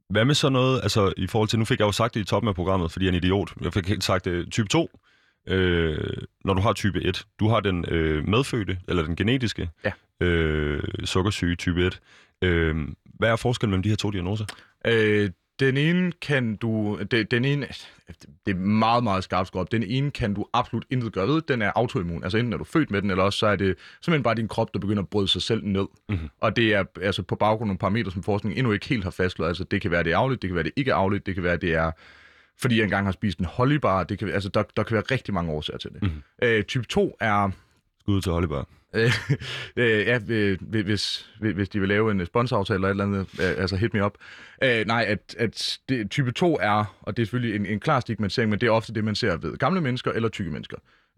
hvad med så noget, altså i forhold til, nu fik jeg jo sagt det i toppen af programmet, fordi jeg er en idiot. Jeg fik helt sagt det, type 2, øh, når du har type 1, du har den øh, medfødte, eller den genetiske Ja. øh, sukkersyge type 1. Øh, hvad er forskellen mellem de her to diagnoser? Øh, den ene kan du... Det, den ene... Det er meget, meget skarpt skåret. Den ene kan du absolut intet gøre ved. Den er autoimmun. Altså enten er du født med den, eller også så er det simpelthen bare din krop, der begynder at bryde sig selv ned. Mhm. Og det er altså på baggrund af nogle parametre, som forskningen endnu ikke helt har fastslået. Altså det kan være, det er afligt, det kan være, det ikke er afligt, det kan være, det er fordi jeg engang har spist en hollybar. Det kan, altså, der, der kan være rigtig mange årsager til det. Mhm. Øh, type 2 er... Skud til Hollybar. Øh, øh, ja, øh, hvis, hvis de vil lave en sponsoraftale eller et eller andet, øh, altså hit me up. Øh, nej, at, at det, type 2 er, og det er selvfølgelig en, en klar stigmatisering, men det er ofte det, man ser ved gamle mennesker eller tykke mennesker.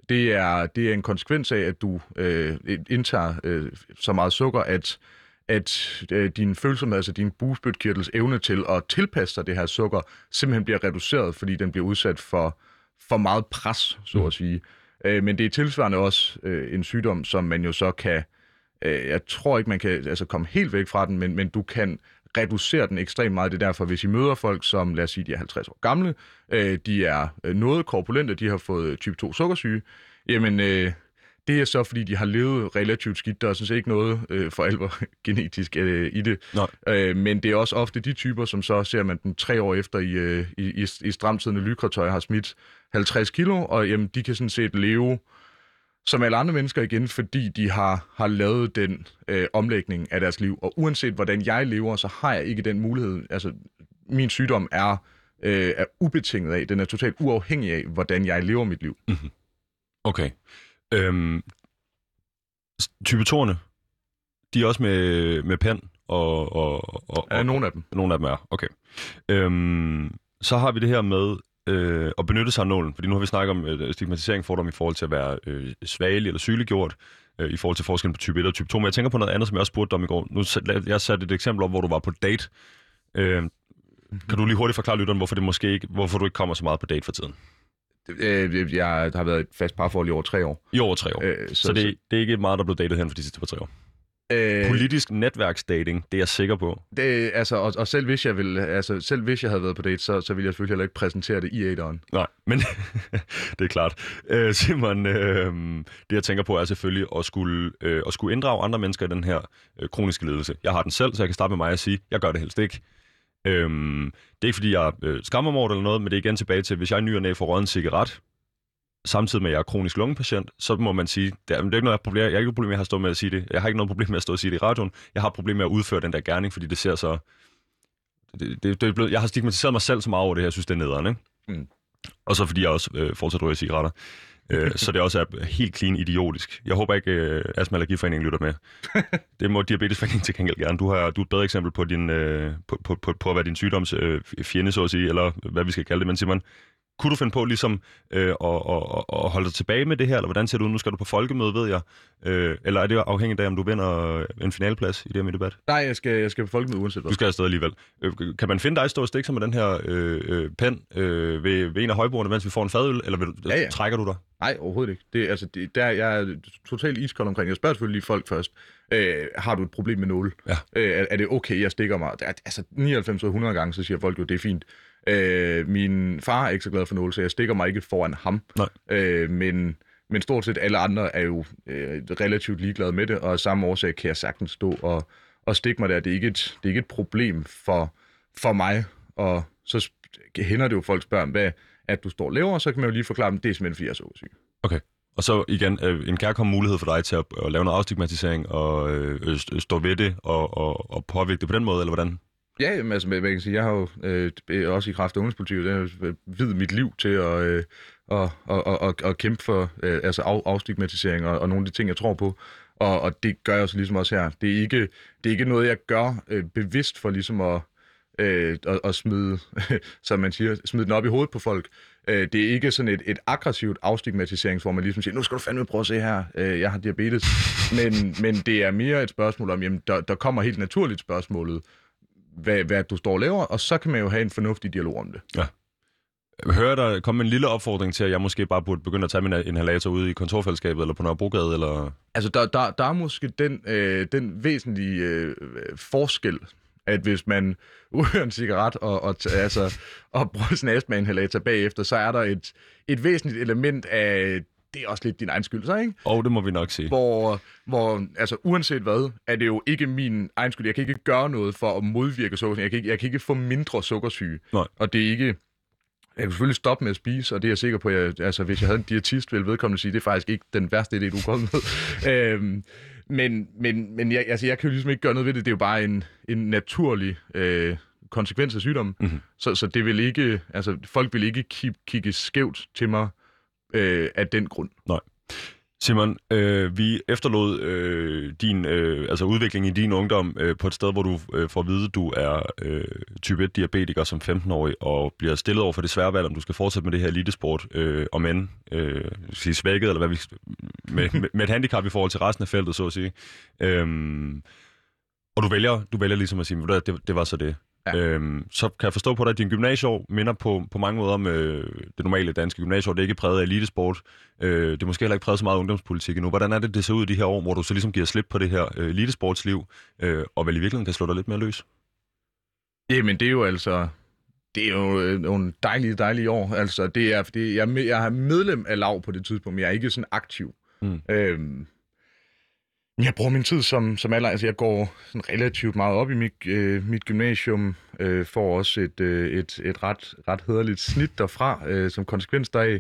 Det er, det er en konsekvens af, at du øh, indtager øh, så meget sukker, at at øh, din følsomhed, altså din bugspytkirtels evne til at tilpasse sig det her sukker, simpelthen bliver reduceret, fordi den bliver udsat for, for meget pres, så at sige. Øh, men det er tilsvarende også øh, en sygdom, som man jo så kan, øh, jeg tror ikke, man kan altså, komme helt væk fra den, men, men du kan reducere den ekstremt meget. Det er derfor, hvis I møder folk, som lad os sige, de er 50 år gamle, øh, de er øh, noget korpulente, de har fået type 2 sukkersyge, jamen øh, det er så, fordi de har levet relativt skidt. Der er sådan set ikke noget øh, for alvor genetisk øh, i det. Nej. Øh, men det er også ofte de typer, som så ser man dem tre år efter i, øh, i, i, i stramtidende lykretøj har smidt 50 kilo, og jamen, de kan sådan set leve som alle andre mennesker igen, fordi de har, har lavet den øh, omlægning af deres liv. Og uanset hvordan jeg lever, så har jeg ikke den mulighed. Altså, min sygdom er, øh, er ubetinget af, den er totalt uafhængig af, hvordan jeg lever mit liv. Okay. Øhm, type 2'erne, de er også med, med pen, og, og, og, og nogle af dem? nogle af dem er. Okay. Øhm, så har vi det her med øh, at benytte sig af nålen, fordi nu har vi snakket om øh, stigmatisering fordom i forhold til at være øh, svagelig eller sygeliggjort, øh, i forhold til forskellen på type 1 og type 2. Men jeg tænker på noget andet, som jeg også spurgte dig om i går. Nu jeg satte et eksempel op, hvor du var på date. Øh, kan du lige hurtigt forklare lytteren, hvorfor, det måske ikke, hvorfor du ikke kommer så meget på date for tiden? Øh, jeg har været et fast parforhold i over tre år. I over tre år. Øh, så, så det, det er ikke meget, der blev datet hen for de sidste par tre år. Øh, Politisk netværksdating, det er jeg sikker på. det, altså, og, og selv hvis jeg ville, altså, selv hvis jeg havde været på date, så, så ville jeg selvfølgelig heller ikke præsentere det i æderen. Nej, men det er klart. Øh, Simon, øh, det jeg tænker på er selvfølgelig at skulle, øh, at skulle inddrage andre mennesker i den her øh, kroniske lidelse. Jeg har den selv, så jeg kan starte med mig og sige, jeg gør det helst ikke. Øhm, det er ikke, fordi jeg øh, skammer mig eller noget, men det er igen tilbage til, hvis jeg i ny og næ får røget en cigaret, samtidig med, at jeg er kronisk lungepatient, så må man sige, det er, det er ikke noget jeg problem, jeg har ikke problem med at stå med at sige det. Jeg har ikke noget problem med at stå og sige det i radioen. Jeg har problem med at udføre den der gerning, fordi det ser så... Det, det, det er blevet, jeg har stigmatiseret mig selv så meget over det her, jeg synes, det er nederen, ikke? Mm. Og så fordi jeg også øh, fortsat ryger cigaretter. Øh, så det også er helt clean idiotisk. Jeg håber ikke, øh, Astma Allergiforeningen lytter med. Det må Diabetesforeningen til gengæld gerne. Du, har, du er et bedre eksempel på, din, øh, på, på, på, på at være din sygdoms øh, fjende, så at sige, eller hvad vi skal kalde det. Men Simon, kunne du finde på ligesom øh, at, at, at, holde dig tilbage med det her, eller hvordan ser det ud? Nu skal du på folkemøde, ved jeg. Øh, eller er det afhængigt af, om du vinder en finaleplads i det her med debat? Nej, jeg skal, jeg skal på folkemøde uanset hvad. Du skal afsted alligevel. Øh, kan man finde dig stå og stikke sig med den her øh, øh, pen øh, ved, ved en af højbordene, mens vi får en fadøl, eller vil, du- Ja, ja. trækker du dig? Nej, overhovedet ikke. Det, altså, det, der, jeg er totalt iskold omkring. Jeg spørger selvfølgelig lige folk først. Øh, har du et problem med nåle? Ja. Øh, er, er det okay, jeg stikker mig? Altså 99 ud af 100 gange, så siger folk jo, det er fint. Øh, min far er ikke så glad for nåle, så jeg stikker mig ikke foran ham. Nej. Øh, men, men stort set alle andre er jo øh, relativt ligeglade med det, og af samme årsag kan jeg sagtens stå og, og stikke mig der. Det er ikke et, det er ikke et problem for, for mig. Og så hænder det jo, folk spørger, hvad at du står og laver, så kan man jo lige forklare dem, det er simpelthen, fordi jeg er så syg. Okay. Og så igen, øh, en kærkommen mulighed for dig til at, at lave noget afstigmatisering og øh, st- stå ved det og, og, og påvirke det på den måde, eller hvordan? Ja, jamen, altså, hvad jeg kan sige, jeg har jo øh, øh også i kraft af ungdomspolitik, det har øh, videt mit liv til at, øh, og, og, og, og kæmpe for øh, altså af, afstigmatisering og, og nogle af de ting, jeg tror på. Og, og det gør jeg så ligesom også her. Det er ikke, det er ikke noget, jeg gør øh, bevidst for ligesom at, øh, at, at smide, som man siger, smide den op i hovedet på folk. Øh, det er ikke sådan et, et aggressivt afstigmatisering, hvor man ligesom siger, nu skal du fandme prøve at se her, øh, jeg har diabetes. Men, men det er mere et spørgsmål om, jamen, der, der kommer helt naturligt spørgsmålet, hvad, hvad du står og laver, og så kan man jo have en fornuftig dialog om det. Jeg hører der komme en lille opfordring til, at jeg måske bare burde begynde at tage min inhalator ude i kontorfællesskabet eller på Nørrebrogade, eller... Altså, der, der, der er måske den, øh, den væsentlige øh, forskel, at hvis man ryger en cigaret og, og, t- altså, og bruger sin astmainhalator bagefter, så er der et, et væsentligt element af, det er også lidt din egen skyld, så ikke? Og det må vi nok sige. Hvor, hvor altså uanset hvad, er det jo ikke min egen skyld. Jeg kan ikke gøre noget for at modvirke sukkersyge. Jeg kan ikke, jeg kan ikke få mindre sukkersyge. Nej. Og det er ikke... Jeg kan selvfølgelig stoppe med at spise, og det er jeg sikker på, at jeg, altså, hvis jeg havde en diætist, ville vedkommende sige, det er faktisk ikke den værste idé, du er kommet med. øhm, men men, men jeg, altså, jeg kan jo ligesom ikke gøre noget ved det. Det er jo bare en, en naturlig øh, konsekvens af sygdommen. Mhm. Så, så det vil ikke... Altså, folk vil ikke kig, kigge skævt til mig øh, af den grund. Simon, øh, vi efterlod øh, din øh, altså udvikling i din ungdom øh, på et sted, hvor du øh, får at vide, at du er øh, type 1-diabetiker som 15-årig, og bliver stillet over for det svære valg, om du skal fortsætte med det her elitesport, øh, om end øh, sige svækket, eller hvad vi, med, med, med et handicap i forhold til resten af feltet, så at sige. Øhm, og du vælger, du vælger ligesom at sige, "Ved du hvad, det, det var så det. Ja. Øhm, så kan jeg forstå på dig, at din gymnasieår minder på, på mange måder om øh, det normale danske gymnasieår. Det er ikke præget af elitesport. Øh, det er måske heller ikke præget så meget af ungdomspolitik endnu. Hvordan er det, det ser ud i de her år, hvor du så ligesom giver slip på det her øh, elitesportsliv, øh, og vel i virkeligheden kan slå dig lidt mere løs? Jamen, det er jo altså... Det er jo øh, nogle dejlige, dejlige år. Altså, det er, fordi jeg, jeg er medlem af LAV på det tidspunkt, men jeg er ikke sådan aktiv. Mm. Øhm, jeg bruger min tid som, som alder. Altså, jeg går sådan relativt meget op i mit, øh, mit gymnasium. Øh, får også et, øh, et, et ret, ret hederligt snit derfra, øh, som konsekvens deraf.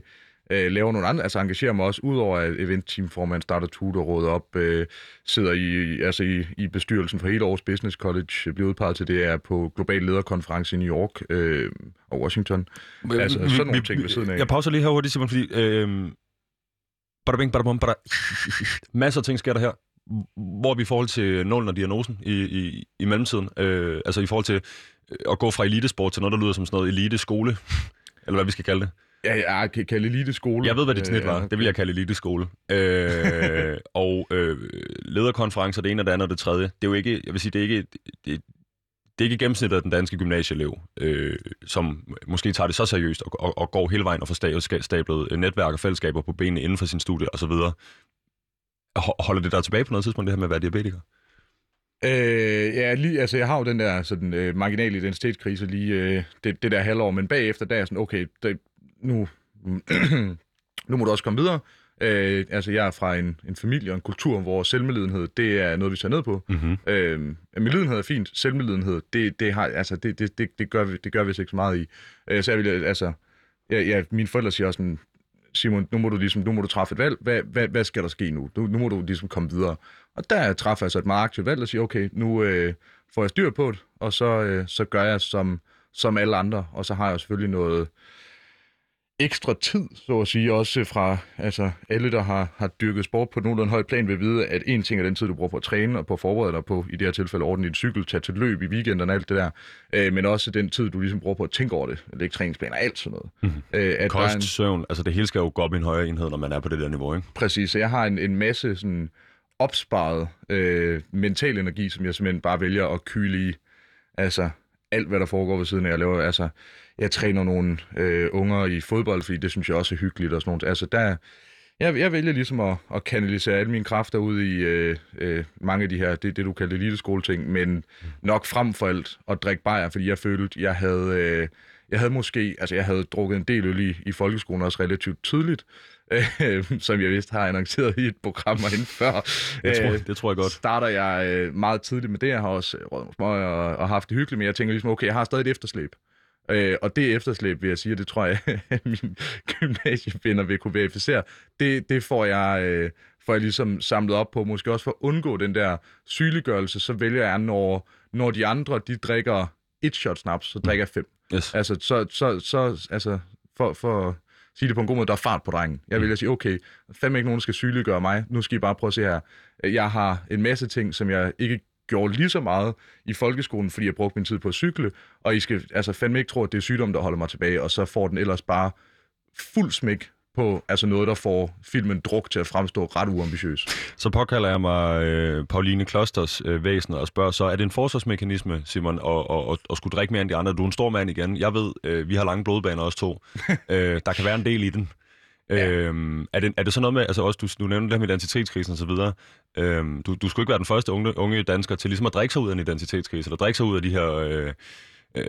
Øh, laver nogle andre, altså engagerer mig også, udover at eventteamformand starter tutorrådet op, øh, sidder i, altså i, i bestyrelsen for hele års Business College, bliver udpeget til det, er på Global Lederkonference i New York øh, og Washington. Altså, sådan nogle ting ved siden af. Jeg pauser lige her hurtigt, Simon, fordi... Øh, bada bing, bada bum, bada. Masser af ting sker der her. Hvor er vi i forhold til nålen og diagnosen i, i, i mellemtiden? Øh, altså i forhold til øh, at gå fra elitesport til noget, der lyder som sådan noget eliteskole, eller hvad vi skal kalde det. Ja, jeg kan kalde elite skole. Jeg ved, hvad dit snit var. Det vil jeg kalde eliteskole. Øh, og øh, lederkonferencer, det ene og det andet og det tredje. Det er jo ikke, jeg vil sige, det er ikke, det, det er ikke gennemsnittet af den danske gymnasieelev, øh, som måske tager det så seriøst og, og, og går hele vejen og får sta- stablet netværk og fællesskaber på benene inden for sin studie osv. Ho- Holder det der tilbage på noget tidspunkt, det her med at være diabetiker? Øh, ja, lige, altså jeg har jo den der sådan, øh, marginale identitetskrise lige øh, det, det der halvår, men bagefter der er jeg sådan, okay, det, nu, nu må du også komme videre. Øh, altså jeg er fra en, en familie og en kultur, hvor selvmedlidenhed, det er noget, vi tager ned på. Mm-hmm. Øh, medlidenhed er fint, selvmedlidenhed, det, det, har, altså, det, det, det, det, gør vi, det gør vi ikke så meget i. Øh, så jeg vil, altså, ja, ja, mine forældre siger også sådan, Simon, nu må du ligesom, nu må du træffe et valg. Hvad, hvad, hvad skal der ske nu? nu? Nu må du ligesom komme videre. Og der træffer jeg så et meget aktivt valg og siger, okay, nu øh, får jeg styr på det, og så, øh, så gør jeg som, som alle andre. Og så har jeg selvfølgelig noget ekstra tid, så at sige, også fra altså, alle, der har, har dyrket sport på nogenlunde højt plan, vil vide, at en ting er den tid, du bruger på at træne og på at forberede dig på, i det her tilfælde, ordne din cykel, tage til løb i weekenden og alt det der, øh, men også den tid, du ligesom bruger på at tænke over det, lægge træningsplaner og alt sådan noget. Mm-hmm. Øh, at Kost, en, søvn, altså det hele skal jo gå op i en højere enhed, når man er på det der niveau, ikke? Præcis, så jeg har en, en masse sådan opsparet øh, mental energi, som jeg simpelthen bare vælger at kyle i. Altså alt, hvad der foregår ved siden af. Jeg laver, altså, jeg træner nogle øh, unger i fodbold, fordi det synes jeg også er hyggeligt og sådan noget. Altså der, jeg, jeg vælger ligesom at, at kanalisere alle mine kræfter ud i øh, øh, mange af de her, det, det du kalder lille skoleting, men nok frem for alt at drikke bajer, fordi jeg følte, jeg havde, øh, jeg havde måske, altså jeg havde drukket en del øl i, i folkeskolen også relativt tydeligt, øh, som jeg vist har annonceret i et program inden før. Det tror, Øh, det tror jeg godt. starter jeg øh, meget tidligt med det. Jeg har også nogle smøger og, og haft det hyggeligt, men jeg tænker ligesom, okay, jeg har stadig et efterslæb. Øh, og det efterslæb, vil jeg sige, det tror jeg, at mine gymnasievenner vil kunne verificere, det, det får jeg... Øh, får jeg ligesom samlet op på, måske også for at undgå den der sygeliggørelse, så vælger jeg, når, når de andre, de drikker et shot snaps, så drikker jeg fem. Yes. Altså, så, så, så altså, for, for sige det på en god måde, der er fart på drengen. Jeg vil sige, okay, fandme ikke nogen, der skal sygeliggøre mig. Nu skal I bare prøve at se her. Jeg har en masse ting, som jeg ikke gjorde lige så meget i folkeskolen, fordi jeg brugte min tid på at cykle, og I skal altså fandme ikke tro, at det er sygdom, der holder mig tilbage, og så får den ellers bare fuld smæk på altså noget, der får filmen druk til at fremstå ret uambitiøs. Så påkalder jeg mig øh, Pauline Klosters øh, væsen og spørger så, er det en forsvarsmekanisme, Simon, at, at, at, at skulle drikke mere end de andre? Du er en stor mand igen. Jeg ved, øh, vi har lange blodbaner også to. øh, der kan være en del i den. Ja. Øhm, er, det, er det så noget med, altså også, du, du nævnte det her med identitetskrisen og så videre, øhm, du, du skulle ikke være den første unge, unge dansker til ligesom at drikke sig ud af en identitetskrise, eller drikke sig ud af de her, øh, øh,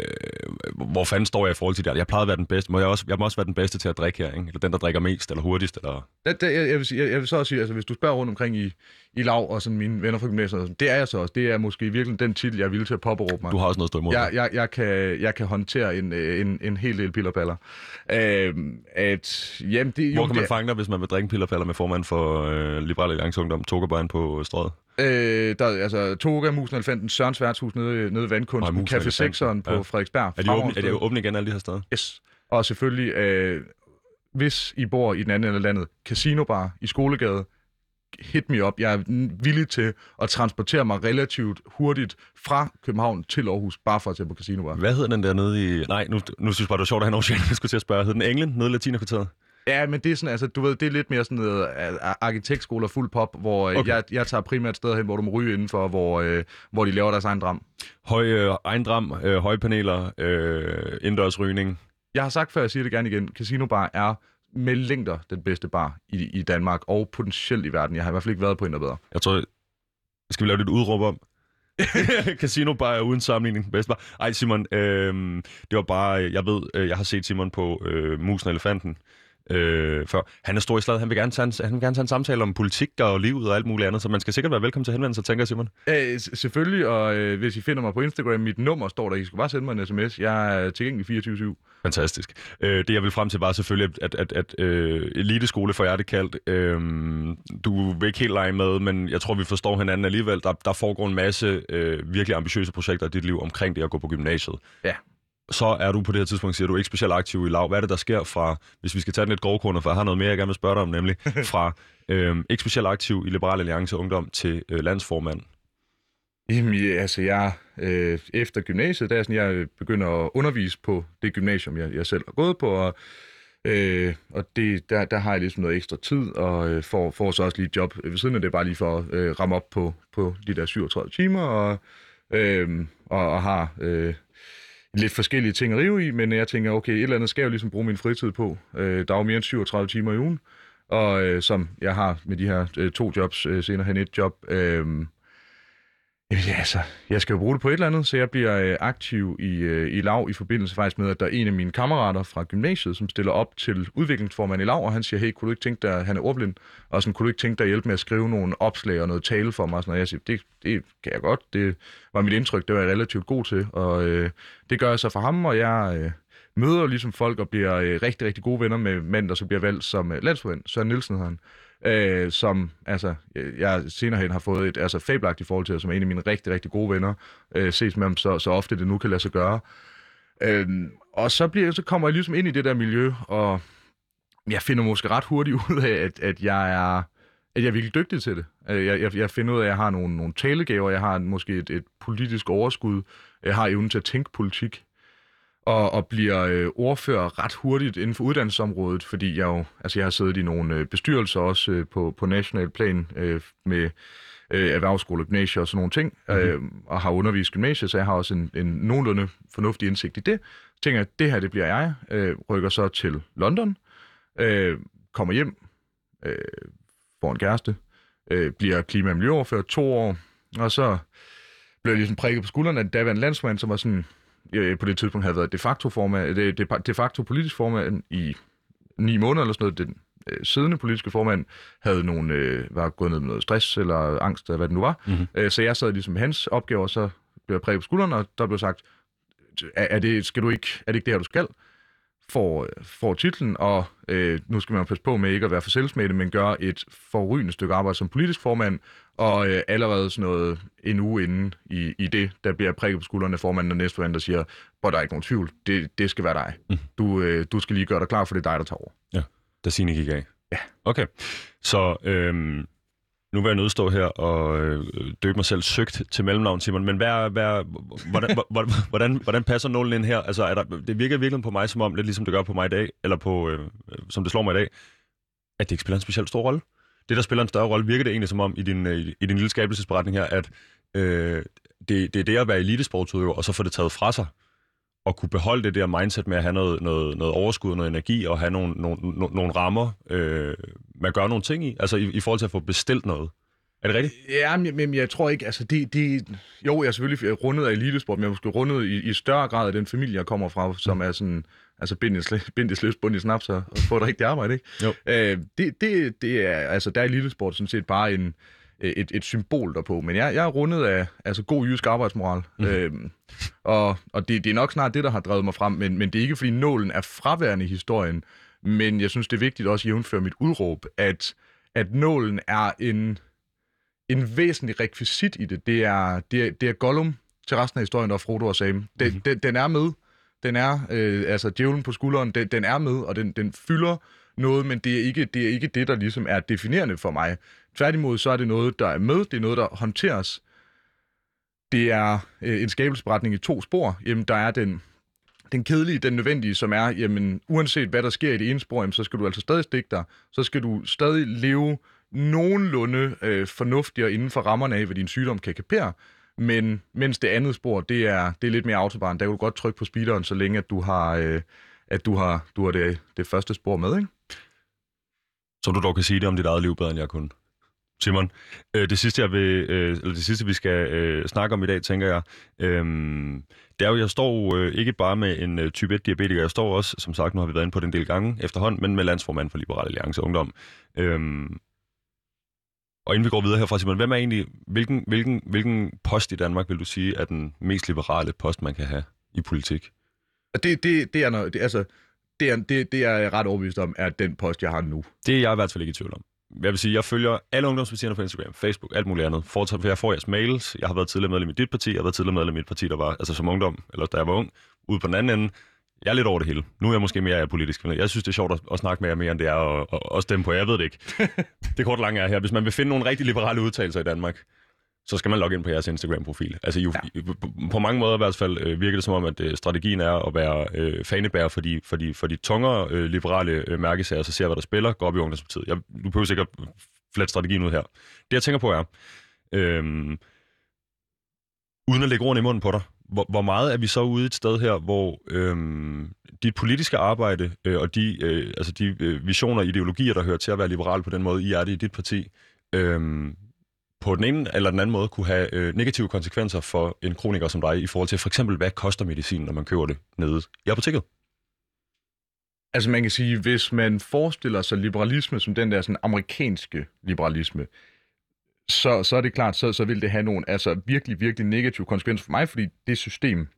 hvor fanden står jeg i forhold til det? Jeg plejede at være den bedste, må jeg, også, jeg må også være den bedste til at drikke her, ikke? eller den, der drikker mest, eller hurtigst, eller... Det, det, jeg, jeg, vil jeg, jeg vil så også sige, altså hvis du spørger rundt omkring i, i lav og sådan mine venner fra gymnasiet, sådan, det er jeg så også. Det er måske virkelig den titel, jeg er villig til at påberåbe mig. Du har også noget at stå imod. jeg, jeg, jeg, kan, jeg kan håndtere en, øh, en, en hel del pillerpaller. Øhm, at, jamen, det, Hvor jo, kan man fange dig, hvis man vil drikke pillerpaller med formand for øh, Liberale Alliance Ungdom, Togerbøjen på strøget? Øh, der, er, altså, Toga, Musen Elefanten, Sørens Værtshus nede, nede i Vandkunst, Nej, Café Elefanten. 6'eren på Ja. Frederiksberg. Er de, åbne, er de åbne igen alle de her steder? Yes. Og selvfølgelig, øh, hvis I bor i den anden ende af landet, Casinobar i Skolegade, hit me up. Jeg er villig til at transportere mig relativt hurtigt fra København til Aarhus, bare for at tage på Casinobar. Hvad hedder den der nede i... Nej, nu, nu synes jeg bare, det var sjovt at have en jeg skulle til at spørge. Hedder den England nede i Latinakvarteret? Ja, men det er sådan, altså, du ved, det er lidt mere sådan noget uh, arkitektskole og fuld pop, hvor Okay. okay. jeg, jeg tager primært steder hen, hvor du må ryge indenfor, hvor, øh, hvor de laver deres egen dram. Høj øh, ejendram, øh, højpaneler, øh, indendørs rygning. Jeg har sagt før, jeg siger det gerne igen, Casino Bar er med længder den bedste bar i, i Danmark, og potentielt i verden. Jeg har i hvert fald ikke været på en, der er bedre. Jeg tror, skal vi lave lidt udråb om? Casino bare er uden sammenligning den bedste bar. Ej, Simon, øh, det var bare, jeg ved, øh, jeg har set Simon på øh, Musen og Elefanten øh, før. Han er stor i slaget. Han vil, gerne tage en, han vil gerne tage en samtale om politik og livet og alt muligt andet, så man skal sikkert være velkommen til at henvende sig, tænker Simon. Øh, selvfølgelig, og øh, hvis I finder mig på Instagram, mit nummer står der, I skal bare sende mig en sms. Jeg er tilgængelig 24-7. Fantastisk. Øh, det jeg vil frem til var selvfølgelig, at, at, at øh, eliteskole for jer det kaldt. Øh, du vil ikke helt lege med, men jeg tror, vi forstår hinanden alligevel. Der, der foregår en masse øh, virkelig ambitiøse projekter i dit liv omkring det at gå på gymnasiet. Ja. Så er du på det her tidspunkt, siger du, ikke specielt aktiv i lav. Hvad er det, der sker fra, hvis vi skal tage den lidt grovkornet, for jeg har noget mere, jeg gerne vil spørge dig om, nemlig fra øh, ikke specielt aktiv i Liberal Alliance Ungdom til øh, landsformand. Jamen, ja, altså jeg, øh, efter gymnasiet, der er sådan, jeg begynder at undervise på det gymnasium, jeg, jeg selv har gået på, og, øh, og det, der, der har jeg ligesom noget ekstra tid, og øh, får, får så også lige et job ved siden af det, bare lige for at øh, ramme op på, på de der 37 timer, og, øh, og, og har øh, lidt forskellige ting at rive i, men jeg tænker, okay, et eller andet skal jeg jo ligesom bruge min fritid på. Øh, der er jo mere end 37 timer i ugen, og øh, som jeg har med de her øh, to jobs, øh, senere hen et job, øh, Ja, altså, jeg skal jo bruge det på et eller andet, så jeg bliver øh, aktiv i, øh, i LAV i forbindelse faktisk med, at der er en af mine kammerater fra gymnasiet, som stiller op til udviklingsformand i LAV, og han siger, hey, kunne du ikke tænke dig, han er ordblind, og sådan, kunne du ikke tænke dig at hjælpe med at skrive nogle opslag og noget tale for mig? Og sådan, og jeg siger, det, det kan jeg godt, det var mit indtryk, det var jeg relativt god til, og øh, det gør jeg så for ham, og jeg øh, møder ligesom folk og bliver øh, rigtig, rigtig gode venner med mænd, der så bliver valgt som øh, landsformand. Søren Nielsen hedder han øh, som altså, jeg senere hen har fået et altså, fabelagtigt forhold til, som er en af mine rigtig, rigtig gode venner, øh, ses med ham så, så ofte det nu kan lade sig gøre. Øh, og så, bliver, så kommer jeg ligesom ind i det der miljø, og jeg finder måske ret hurtigt ud af, at, at jeg er at jeg er virkelig dygtig til det. Øh, jeg, jeg, jeg finder ud af, at jeg har nogle, nogle talegaver, jeg har måske et, et politisk overskud, jeg har evnen til at tænke politik, og, og bliver øh, ordfører ret hurtigt inden for uddannelsesområdet, fordi jeg jo, altså jeg har siddet i nogle øh, bestyrelser også øh, på, på national plan øh, med øh, erhvervsskole, gymnasier og sådan nogle ting, mm-hmm. øh, og har undervist gymnasiet, så jeg har også en, en nogenlunde fornuftig indsigt i det. Så tænker jeg, det her, det bliver jeg, øh, rykker så til London, øh, kommer hjem, øh, får en kæreste, øh, bliver klima- og miljøoverfører to år, og så blev jeg ligesom prikket på skulderen af den daværende landsmand, som var sådan, jeg på det tidspunkt havde været de facto, formand, de, de, de facto politisk formand i ni måneder eller sådan noget. Den øh, siddende politiske formand havde nogle, øh, var gået ned med noget stress eller angst, eller hvad det nu var. Mm-hmm. Øh, så jeg sad ligesom hans opgaver, og så blev jeg præget på skulderen, og der blev sagt, er, er, det, skal du ikke, er det ikke det her, du skal? Får, får titlen, og øh, nu skal man passe på med ikke at være for selvsmættet, men gøre et forrygende stykke arbejde som politisk formand, og øh, allerede sådan noget en uge inden i, i det, der bliver prikket på skuldrene af formanden og næstformanden, der siger, hvor der er ikke nogen tvivl, det, det skal være dig. Mm. Du, øh, du skal lige gøre dig klar, for det er dig, der tager over. Ja, da Signe gik af. Ja. Okay, så øhm, nu vil jeg nødstå her og øh, døbe mig selv søgt til mellemnavn, Simon, men hvad, hvad, hvordan, hvordan, hvordan, hvordan passer nålen ind her? Altså, er der, det virker virkelig på mig som om, lidt ligesom det gør på mig i dag, eller på, øh, øh, som det slår mig i dag, at det ikke spiller en specielt stor rolle. Det, der spiller en større rolle, virker det egentlig som om i din, øh, i, i din lille skabelsesberetning her, at øh, det, det er det at være elitesportsudøver, og så få det taget fra sig, og kunne beholde det der mindset med at have noget, noget, noget overskud, noget energi, og have nogle, nogle, nogle rammer, øh, man gør nogle ting i, altså i, i forhold til at få bestilt noget. Er det rigtigt? Ja, men, men jeg tror ikke, altså det, det, jo, jeg er selvfølgelig rundet af elitesport, men jeg er måske rundet i, i større grad af den familie, jeg kommer fra, som mm. er sådan, altså bindes sløs, bund i snaps og, og få et rigtigt arbejde, ikke? Jo. Øh, det, det, det er, altså der er elitesport sådan set bare en, et, et symbol derpå, men jeg, jeg er rundet af altså, god jysk arbejdsmoral, mm. øhm, og, og det, det er nok snart det, der har drevet mig frem, men, men det er ikke, fordi nålen er fraværende i historien, men jeg synes, det er vigtigt også jævnføre mit udråb, at, at nålen er en, en væsentlig rekvisit i det. Det er, det er, det er Gollum til resten af historien, og Frodo og Sam. Den, mm. den, den er med. Den er, øh, altså djævlen på skulderen, den, den er med, og den, den fylder noget, men det er, ikke, det er ikke det, der ligesom er definerende for mig. Tværtimod, så er det noget, der er med, det er noget, der håndteres. Det er øh, en skabelsberetning i to spor. Jamen, der er den, den kedelige, den nødvendige, som er, jamen, uanset hvad der sker i det ene spor, jamen, så skal du altså stadig stikke dig. Så skal du stadig leve nogenlunde øh, fornuftigere inden for rammerne af, hvad din sygdom kan kapere. Men mens det andet spor, det er, det er lidt mere autobahn. Der kan du godt trykke på speederen, så længe at du har, øh, at du har, du har det, det første spor med, ikke? Så du dog kan sige det om dit eget liv bedre, end jeg kunne. Simon, øh, det sidste, jeg vil, øh, eller det sidste, vi skal øh, snakke om i dag, tænker jeg, øh, det er jo, jeg står øh, ikke bare med en øh, type 1-diabetiker, jeg står også, som sagt, nu har vi været inde på det en del gange efterhånden, men med landsformand for Liberal Alliance Ungdom. Øh, og inden vi går videre herfra, Simon, hvem er egentlig, hvilken, hvilken, hvilken post i Danmark vil du sige er den mest liberale post, man kan have i politik? Det, det, det er noget, det, altså, det er, det, det er jeg ret overbevist om, er den post, jeg har nu. Det er jeg i hvert fald ikke i tvivl om. Jeg vil sige, jeg følger alle ungdomspartierne på Instagram, Facebook, alt muligt andet. For, jeg får jeres mails. Jeg har været tidligere medlem i dit parti. Jeg har været tidligere medlem i mit parti, der var, altså som ungdom, eller da jeg var ung, ude på den anden ende. Jeg er lidt over det hele. Nu er jeg måske mere politisk. Jeg synes, det er sjovt at, at snakke med jer mere, end det er at, at, at stemme på. Jeg ved det ikke. det kort lange er her. Hvis man vil finde nogle rigtig liberale udtalelser i Danmark, så skal man logge ind på jeres Instagram-profil. Altså jo, ja. på mange måder i hvert fald øh, virker det som om, at øh, strategien er at være øh, fanebærer for de, for de, for de tungere øh, liberale øh, mærkesager, så ser hvad der spiller, går op i ungdomspartiet. Jeg, du behøver sikkert flat strategien ud her. Det jeg tænker på er, øh, uden at lægge ordene i munden på dig, hvor, hvor meget er vi så ude et sted her, hvor øh, dit politiske arbejde øh, og de, øh, altså de øh, visioner og ideologier, der hører til at være liberale på den måde, I er det i dit parti, øh, på den ene eller den anden måde kunne have øh, negative konsekvenser for en kroniker som dig, i forhold til for eksempel, hvad koster medicin, når man køber det nede i apoteket? Altså man kan sige, hvis man forestiller sig liberalisme som den der sådan amerikanske liberalisme, så, så er det klart, så, så vil det have nogle altså virkelig, virkelig negative konsekvenser for mig, fordi det system,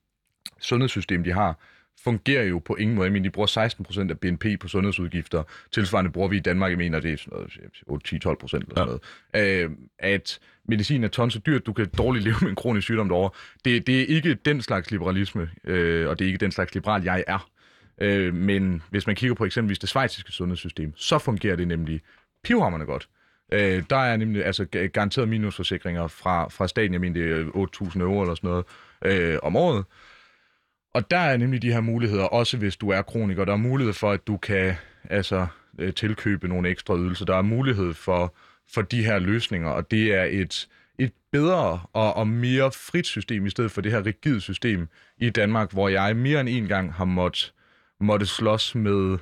sundhedssystem, de har, fungerer jo på ingen måde. Jeg mener, de bruger 16 procent af BNP på sundhedsudgifter. Tilsvarende bruger vi i Danmark, jeg mener, det er sådan noget 10-12 procent eller sådan noget. Øh, at medicin er tons så dyrt, du kan dårligt leve med en kronisk sygdom derovre. Det, det er ikke den slags liberalisme, øh, og det er ikke den slags liberal, jeg er. Øh, men hvis man kigger på eksempelvis det svejsiske sundhedssystem, så fungerer det nemlig pivhammerne godt. Øh, der er nemlig altså garanteret minusforsikringer fra, fra staten, jeg mener det er 8.000 euro eller sådan noget, øh, om året. Og der er nemlig de her muligheder, også hvis du er kroniker. Der er mulighed for, at du kan altså, øh, tilkøbe nogle ekstra ydelser. Der er mulighed for, for de her løsninger, og det er et, et bedre og, og mere frit system, i stedet for det her rigide system i Danmark, hvor jeg mere end en gang har måttet måtte slås med,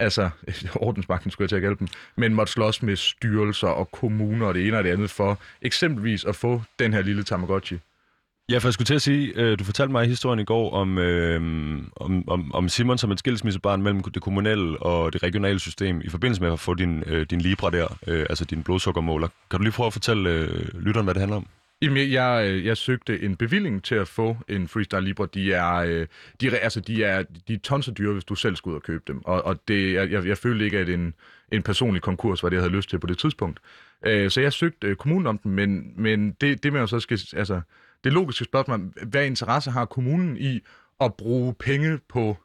altså ordensmagten skulle jeg til at hjælpe dem, men måtte slås med styrelser og kommuner og det ene og det andet for eksempelvis at få den her lille Tamagotchi. Ja, for jeg skulle til at sige, øh, du fortalte mig historien i går om, øh, om, om, om Simon som et skilsmissebarn mellem det kommunale og det regionale system i forbindelse med at få din, øh, din Libra der, øh, altså din blodsukkermåler. Kan du lige prøve at fortælle øh, lytteren, hvad det handler om? Jamen, jeg, jeg øh, søgte en bevilling til at få en Freestyle Libra. De er, øh, de, altså, de er, de er tons af dyre, hvis du selv skulle ud og købe dem. Og, og det, jeg, jeg, følte ikke, at en, en personlig konkurs var det, jeg havde lyst til på det tidspunkt. Øh, så jeg søgte øh, kommunen om den, men, men det, det man jo så skal... Altså, det logiske spørgsmål, hvad interesse har kommunen i at bruge penge på,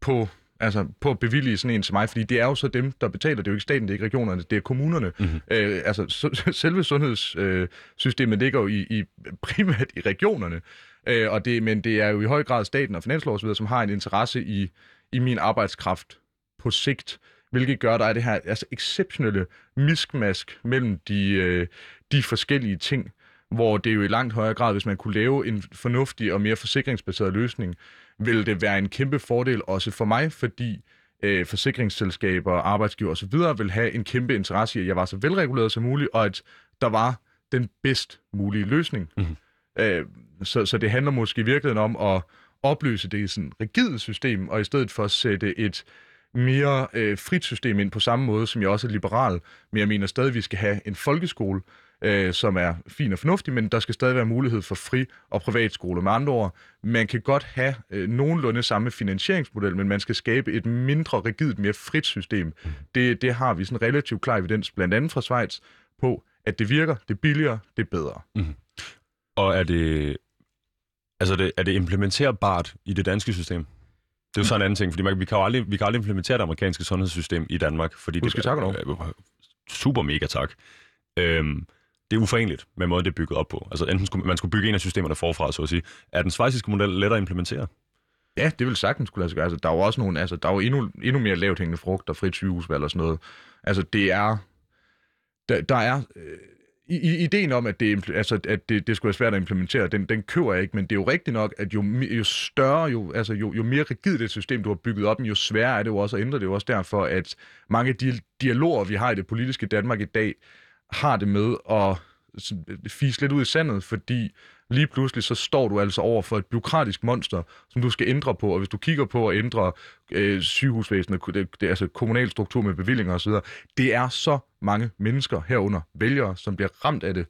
på altså på at bevillige sådan en til mig, fordi det er jo så dem, der betaler. Det er jo ikke staten, det er ikke regionerne, det er kommunerne. Mm-hmm. Øh, altså så, selve sundhedssystemet øh, ligger jo i, i primært i regionerne, øh, og det, men det er jo i høj grad staten og finanslov osv., som har en interesse i, i min arbejdskraft på sigt, hvilket gør, at der er det her altså, exceptionelle miskmask mellem de, øh, de forskellige ting, hvor det jo i langt højere grad, hvis man kunne lave en fornuftig og mere forsikringsbaseret løsning, vil det være en kæmpe fordel også for mig, fordi øh, forsikringsselskaber, arbejdsgiver osv. vil have en kæmpe interesse i, at jeg var så velreguleret som muligt, og at der var den bedst mulige løsning. Mm-hmm. Øh, så, så det handler måske i virkeligheden om at opløse det i sådan rigide system, og i stedet for at sætte et mere øh, frit system ind på samme måde, som jeg også er liberal, men jeg mener stadig, at vi skal have en folkeskole, øh, som er fin og fornuftig, men der skal stadig være mulighed for fri- og privatskole. Med andre ord, man kan godt have øh, nogenlunde samme finansieringsmodel, men man skal skabe et mindre rigidt, mere frit system. Det, det har vi sådan relativt klar evidens, blandt andet fra Schweiz, på, at det virker, det er billigere, det er bedre. Mm. Og er det, altså det, er det implementerbart i det danske system? Det er jo sådan en anden ting, fordi man, vi, kan jo aldrig, vi kan aldrig implementere det amerikanske sundhedssystem i Danmark, fordi Husk, det tak er super mega tak. Øhm, det er uforeneligt med måden, det er bygget op på. Altså enten skulle, man skulle bygge en af systemerne forfra, så at sige. Er den svejsiske model lettere at implementere? Ja, det vil sagtens skulle lade sig gøre. Altså, der er jo også nogle, altså, der er jo endnu, endnu mere lavt hængende frugt og frit sygehusvalg og sådan noget. Altså, det er, der, der er, øh, i, ideen om, at, det, altså, at det, det skulle være svært at implementere, den, den køber jeg ikke, men det er jo rigtigt nok, at jo, jo større, jo, altså, jo, jo mere rigidt et system, du har bygget op, jo sværere er det jo også at ændre det. er jo også derfor, at mange af de dialoger, vi har i det politiske Danmark i dag, har det med at fise lidt ud i sandet, fordi lige pludselig så står du altså over for et byråkratisk monster, som du skal ændre på, og hvis du kigger på at ændre øh, sygehusvæsenet, det, det, altså kommunal struktur med bevillinger osv., det er så mange mennesker herunder vælgere, som bliver ramt af det,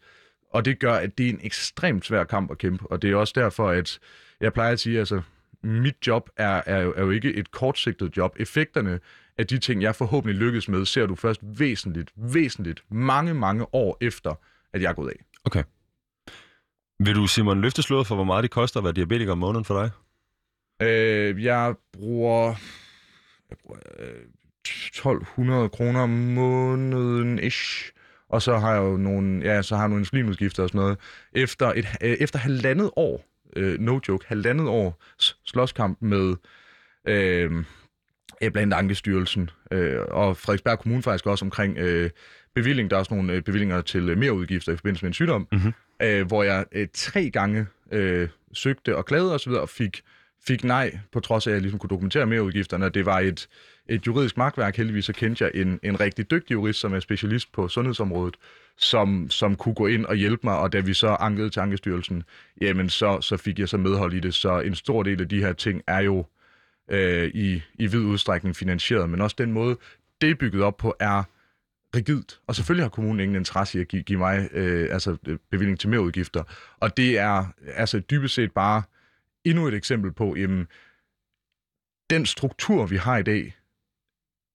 og det gør, at det er en ekstremt svær kamp at kæmpe, og det er også derfor, at jeg plejer at sige, altså mit job er, er, jo, er jo ikke et kortsigtet job. Effekterne af de ting, jeg forhåbentlig lykkes med, ser du først væsentligt, væsentligt, mange, mange år efter, at jeg er gået af. Okay. Vil du, Simon, løfte slået for, hvor meget det koster at være diabetiker om måneden for dig? Øh, jeg bruger, jeg bruger øh, 1200 kroner om måneden ish. Og så har jeg jo nogle, ja, så har jeg nogle insulinudgifter og sådan noget. Efter, et, øh, efter halvandet år, øh, no joke, halvandet år slåskamp med øh, blandt Ankestyrelsen øh, og Frederiksberg Kommune faktisk også omkring øh, bevilling. Der er også nogle øh, bevillinger til øh, mere udgifter i forbindelse med en sygdom, mm-hmm. øh, hvor jeg øh, tre gange øh, søgte og klagede osv. og fik, fik nej, på trods af, at jeg ligesom kunne dokumentere mere udgifterne. Det var et, et juridisk magtværk. Heldigvis så kendte jeg en, en rigtig dygtig jurist, som er specialist på sundhedsområdet, som, som kunne gå ind og hjælpe mig, og da vi så ankede til Ankestyrelsen, jamen så, så fik jeg så medhold i det. Så en stor del af de her ting er jo øh, i, i vid udstrækning finansieret, men også den måde, det er bygget op på, er rigidt. Og selvfølgelig har kommunen ingen interesse i at give, give mig øh, altså, øh, bevilling til mere udgifter. Og det er altså dybest set bare endnu et eksempel på, jamen, den struktur, vi har i dag,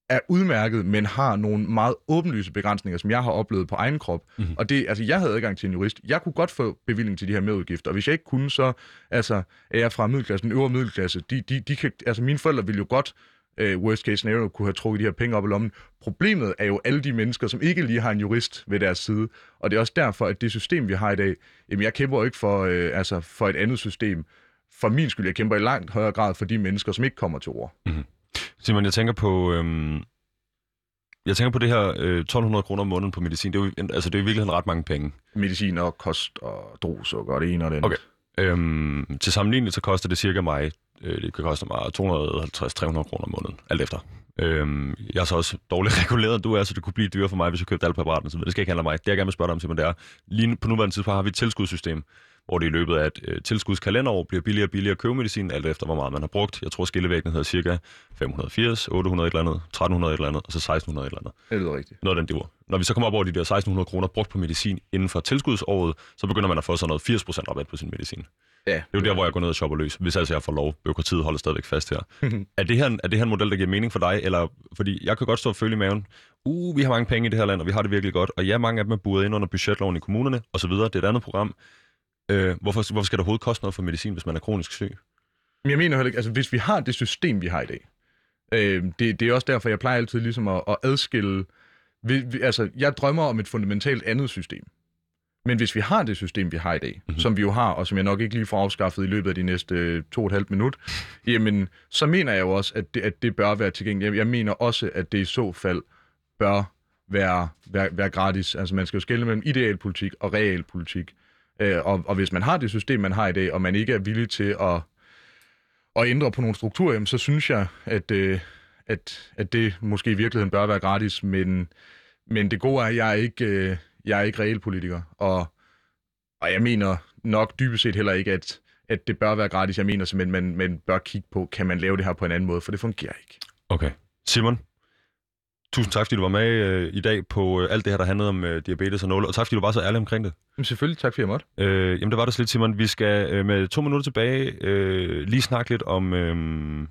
er udmærket, men har nogle meget åbenlyse begrænsninger, som jeg har oplevet på egen krop. Mm-hmm. Og det, altså, jeg havde adgang til en jurist. Jeg kunne godt få bevilling til de her medudgifter, og hvis jeg ikke kunne, så altså, er jeg fra middelklassen, øvre middelklasse. De, de, de kan, altså, mine forældre ville jo godt uh, worst case scenario kunne have trukket de her penge op i lommen. Problemet er jo alle de mennesker, som ikke lige har en jurist ved deres side. Og det er også derfor, at det system, vi har i dag, jamen jeg kæmper jo ikke for, uh, altså, for et andet system. For min skyld, jeg kæmper i langt højere grad for de mennesker, som ikke kommer til ord. Mm-hmm. Simon, jeg tænker på, øhm, jeg tænker på det her øh, 1200 kroner om måneden på medicin. Det er jo, altså, det er jo i virkeligheden ret mange penge. Medicin og kost og drusuk og det ene og det andet. Okay. Øhm, til sammenligning så koster det cirka mig, øh, det kan koste mig 250-300 kroner om måneden, alt efter. Øhm, jeg er så også dårligt reguleret, du er, så det kunne blive dyrere for mig, hvis jeg købte alle præparaterne. Så det skal ikke handle om mig. Det jeg gerne vil spørge dig om, Simon, det er, lige på nuværende tidspunkt har vi et tilskudssystem, hvor det i løbet af et øh, tilskudskalenderår bliver billigere og billigere at købe medicin, alt efter hvor meget man har brugt. Jeg tror, skillevægten hedder cirka 580, 800 et eller andet, 1300 et eller andet, og så 1600 et eller andet. Det lyder rigtigt. Noget af den diver. Når vi så kommer op over de der 1600 kroner brugt på medicin inden for tilskudsåret, så begynder man at få sådan noget 80% rabat på sin medicin. Ja. Det er jo der, hvor jeg går ned og shopper løs, hvis altså jeg får lov. Byråkratiet holder stadigvæk fast her. er, det her er det her en model, der giver mening for dig? Eller, fordi jeg kan godt stå og føle i maven, uh, vi har mange penge i det her land, og vi har det virkelig godt. Og ja, mange af dem er buret ind under budgetloven i kommunerne, og så videre. Det er et andet program. Øh, hvorfor, hvorfor skal der overhovedet koste noget for medicin, hvis man er kronisk syg? Men jeg mener heller ikke, altså hvis vi har det system, vi har i dag, øh, det, det er også derfor, jeg plejer altid ligesom at, at adskille, vi, vi, altså jeg drømmer om et fundamentalt andet system. Men hvis vi har det system, vi har i dag, mm-hmm. som vi jo har, og som jeg nok ikke lige får afskaffet i løbet af de næste to og et halvt minut, jamen, så mener jeg jo også, at det, at det bør være tilgængeligt. Jeg mener også, at det i så fald bør være, være, være gratis. Altså man skal jo skelne mellem idealpolitik og realpolitik. Øh, og, og hvis man har det system, man har i dag, og man ikke er villig til at, at ændre på nogle strukturer, jamen, så synes jeg, at, øh, at, at det måske i virkeligheden bør være gratis. Men, men det gode er, at jeg er ikke, øh, jeg er ikke realpolitiker, og, og jeg mener nok dybest set heller ikke, at, at det bør være gratis. Jeg mener simpelthen, at man, man bør kigge på, kan man lave det her på en anden måde, for det fungerer ikke. Okay. Simon, tusind tak, fordi du var med øh, i dag på øh, alt det her, der handlede om øh, diabetes og nåle, og tak, fordi du var så ærlig omkring det. Jamen selvfølgelig, tak fordi jeg måtte. Øh, jamen, det var det så lidt, Simon. Vi skal øh, med to minutter tilbage øh, lige snakke lidt om, øh,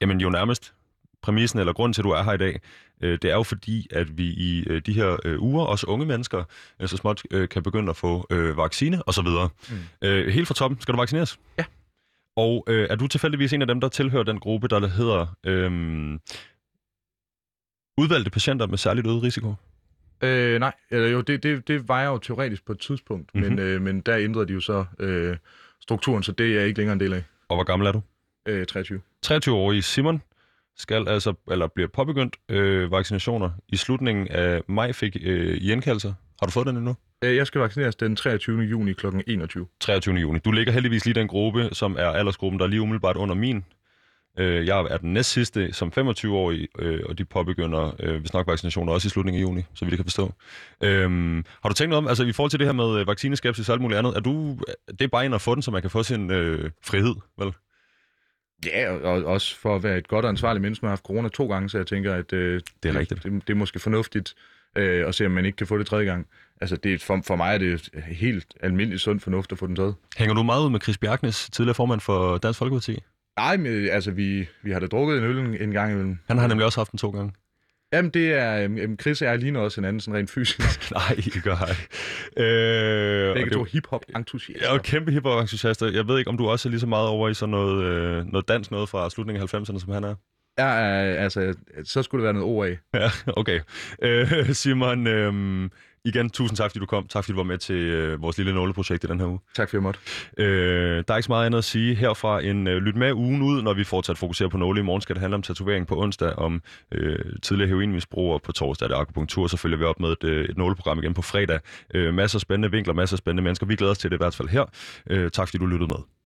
jamen jo nærmest præmissen eller grunden til, at du er her i dag, øh, det er jo fordi, at vi i øh, de her øh, uger, også unge mennesker, øh, så småt øh, kan begynde at få øh, vaccine og så videre. Mm. Øh, helt fra toppen, skal du vaccineres? Ja. Og øh, er du tilfældigvis en af dem, der tilhører den gruppe, der hedder øh, udvalgte patienter med særligt øget risiko? Øh, nej, eller jo, det, det, det var jeg jo teoretisk på et tidspunkt, mm-hmm. men, øh, men der ændrede de jo så øh, strukturen, så det er jeg ikke længere en del af. Og hvor gammel er du? Øh, 23. 23-årig Simon skal altså, eller bliver påbegyndt øh, vaccinationer. I slutningen af maj fik øh, I indkaldelser. Har du fået den endnu? Øh, jeg skal vaccineres den 23. juni kl. 21. 23. juni. Du ligger heldigvis lige den gruppe, som er aldersgruppen, der er lige umiddelbart under min. Øh, jeg er den næst sidste som 25-årig, øh, og de påbegynder øh, hvis nok vaccinationer også i slutningen af juni, så vi det kan forstå. Øh, har du tænkt noget om, altså i forhold til det her med øh, vaccineskepsis og alt muligt andet, er du, det er bare ind at få den, så man kan få sin øh, frihed, vel? Ja, og også for at være et godt og ansvarligt menneske, man har haft corona to gange, så jeg tænker, at øh, det, er rigtigt. Det, det er måske fornuftigt øh, at se, om man ikke kan få det tredje gang. Altså, det, for, for mig er det helt almindelig sund fornuft at få den taget. Hænger du meget ud med Chris Bjergnes, tidligere formand for Dansk Folkeparti? Nej, men altså, vi, vi har da drukket en øl en gang imellem. Han har nemlig også haft den to gange. Jamen, det er... Um, Chris er lige også en anden, sådan rent fysisk. Nej, I gør ej. Øh, Begge to hip-hop-entusiaster. Jeg er kæmpe hip-hop-entusiaster. Jeg ved ikke, om du også er lige så meget over i sådan noget, øh, noget dansk noget fra slutningen af 90'erne, som han er. Ja, altså, så skulle det være noget OA. Ja, okay. Øh, Simon, øh, igen, tusind tak, fordi du kom. Tak, fordi du var med til øh, vores lille nåleprojekt i den her uge. Tak, for jeg måtte. Øh, der er ikke så meget andet at sige herfra end øh, lyt med ugen ud, når vi fortsat fokuserer på nåle. I morgen skal det handle om tatovering på onsdag, om øh, tidligere heroinmisbrug, og på torsdag er det akupunktur. Så følger vi op med et, øh, et nåleprogram igen på fredag. Øh, masser af spændende vinkler, masser af spændende mennesker. Vi glæder os til det i hvert fald her. Øh, tak, fordi du lyttede med.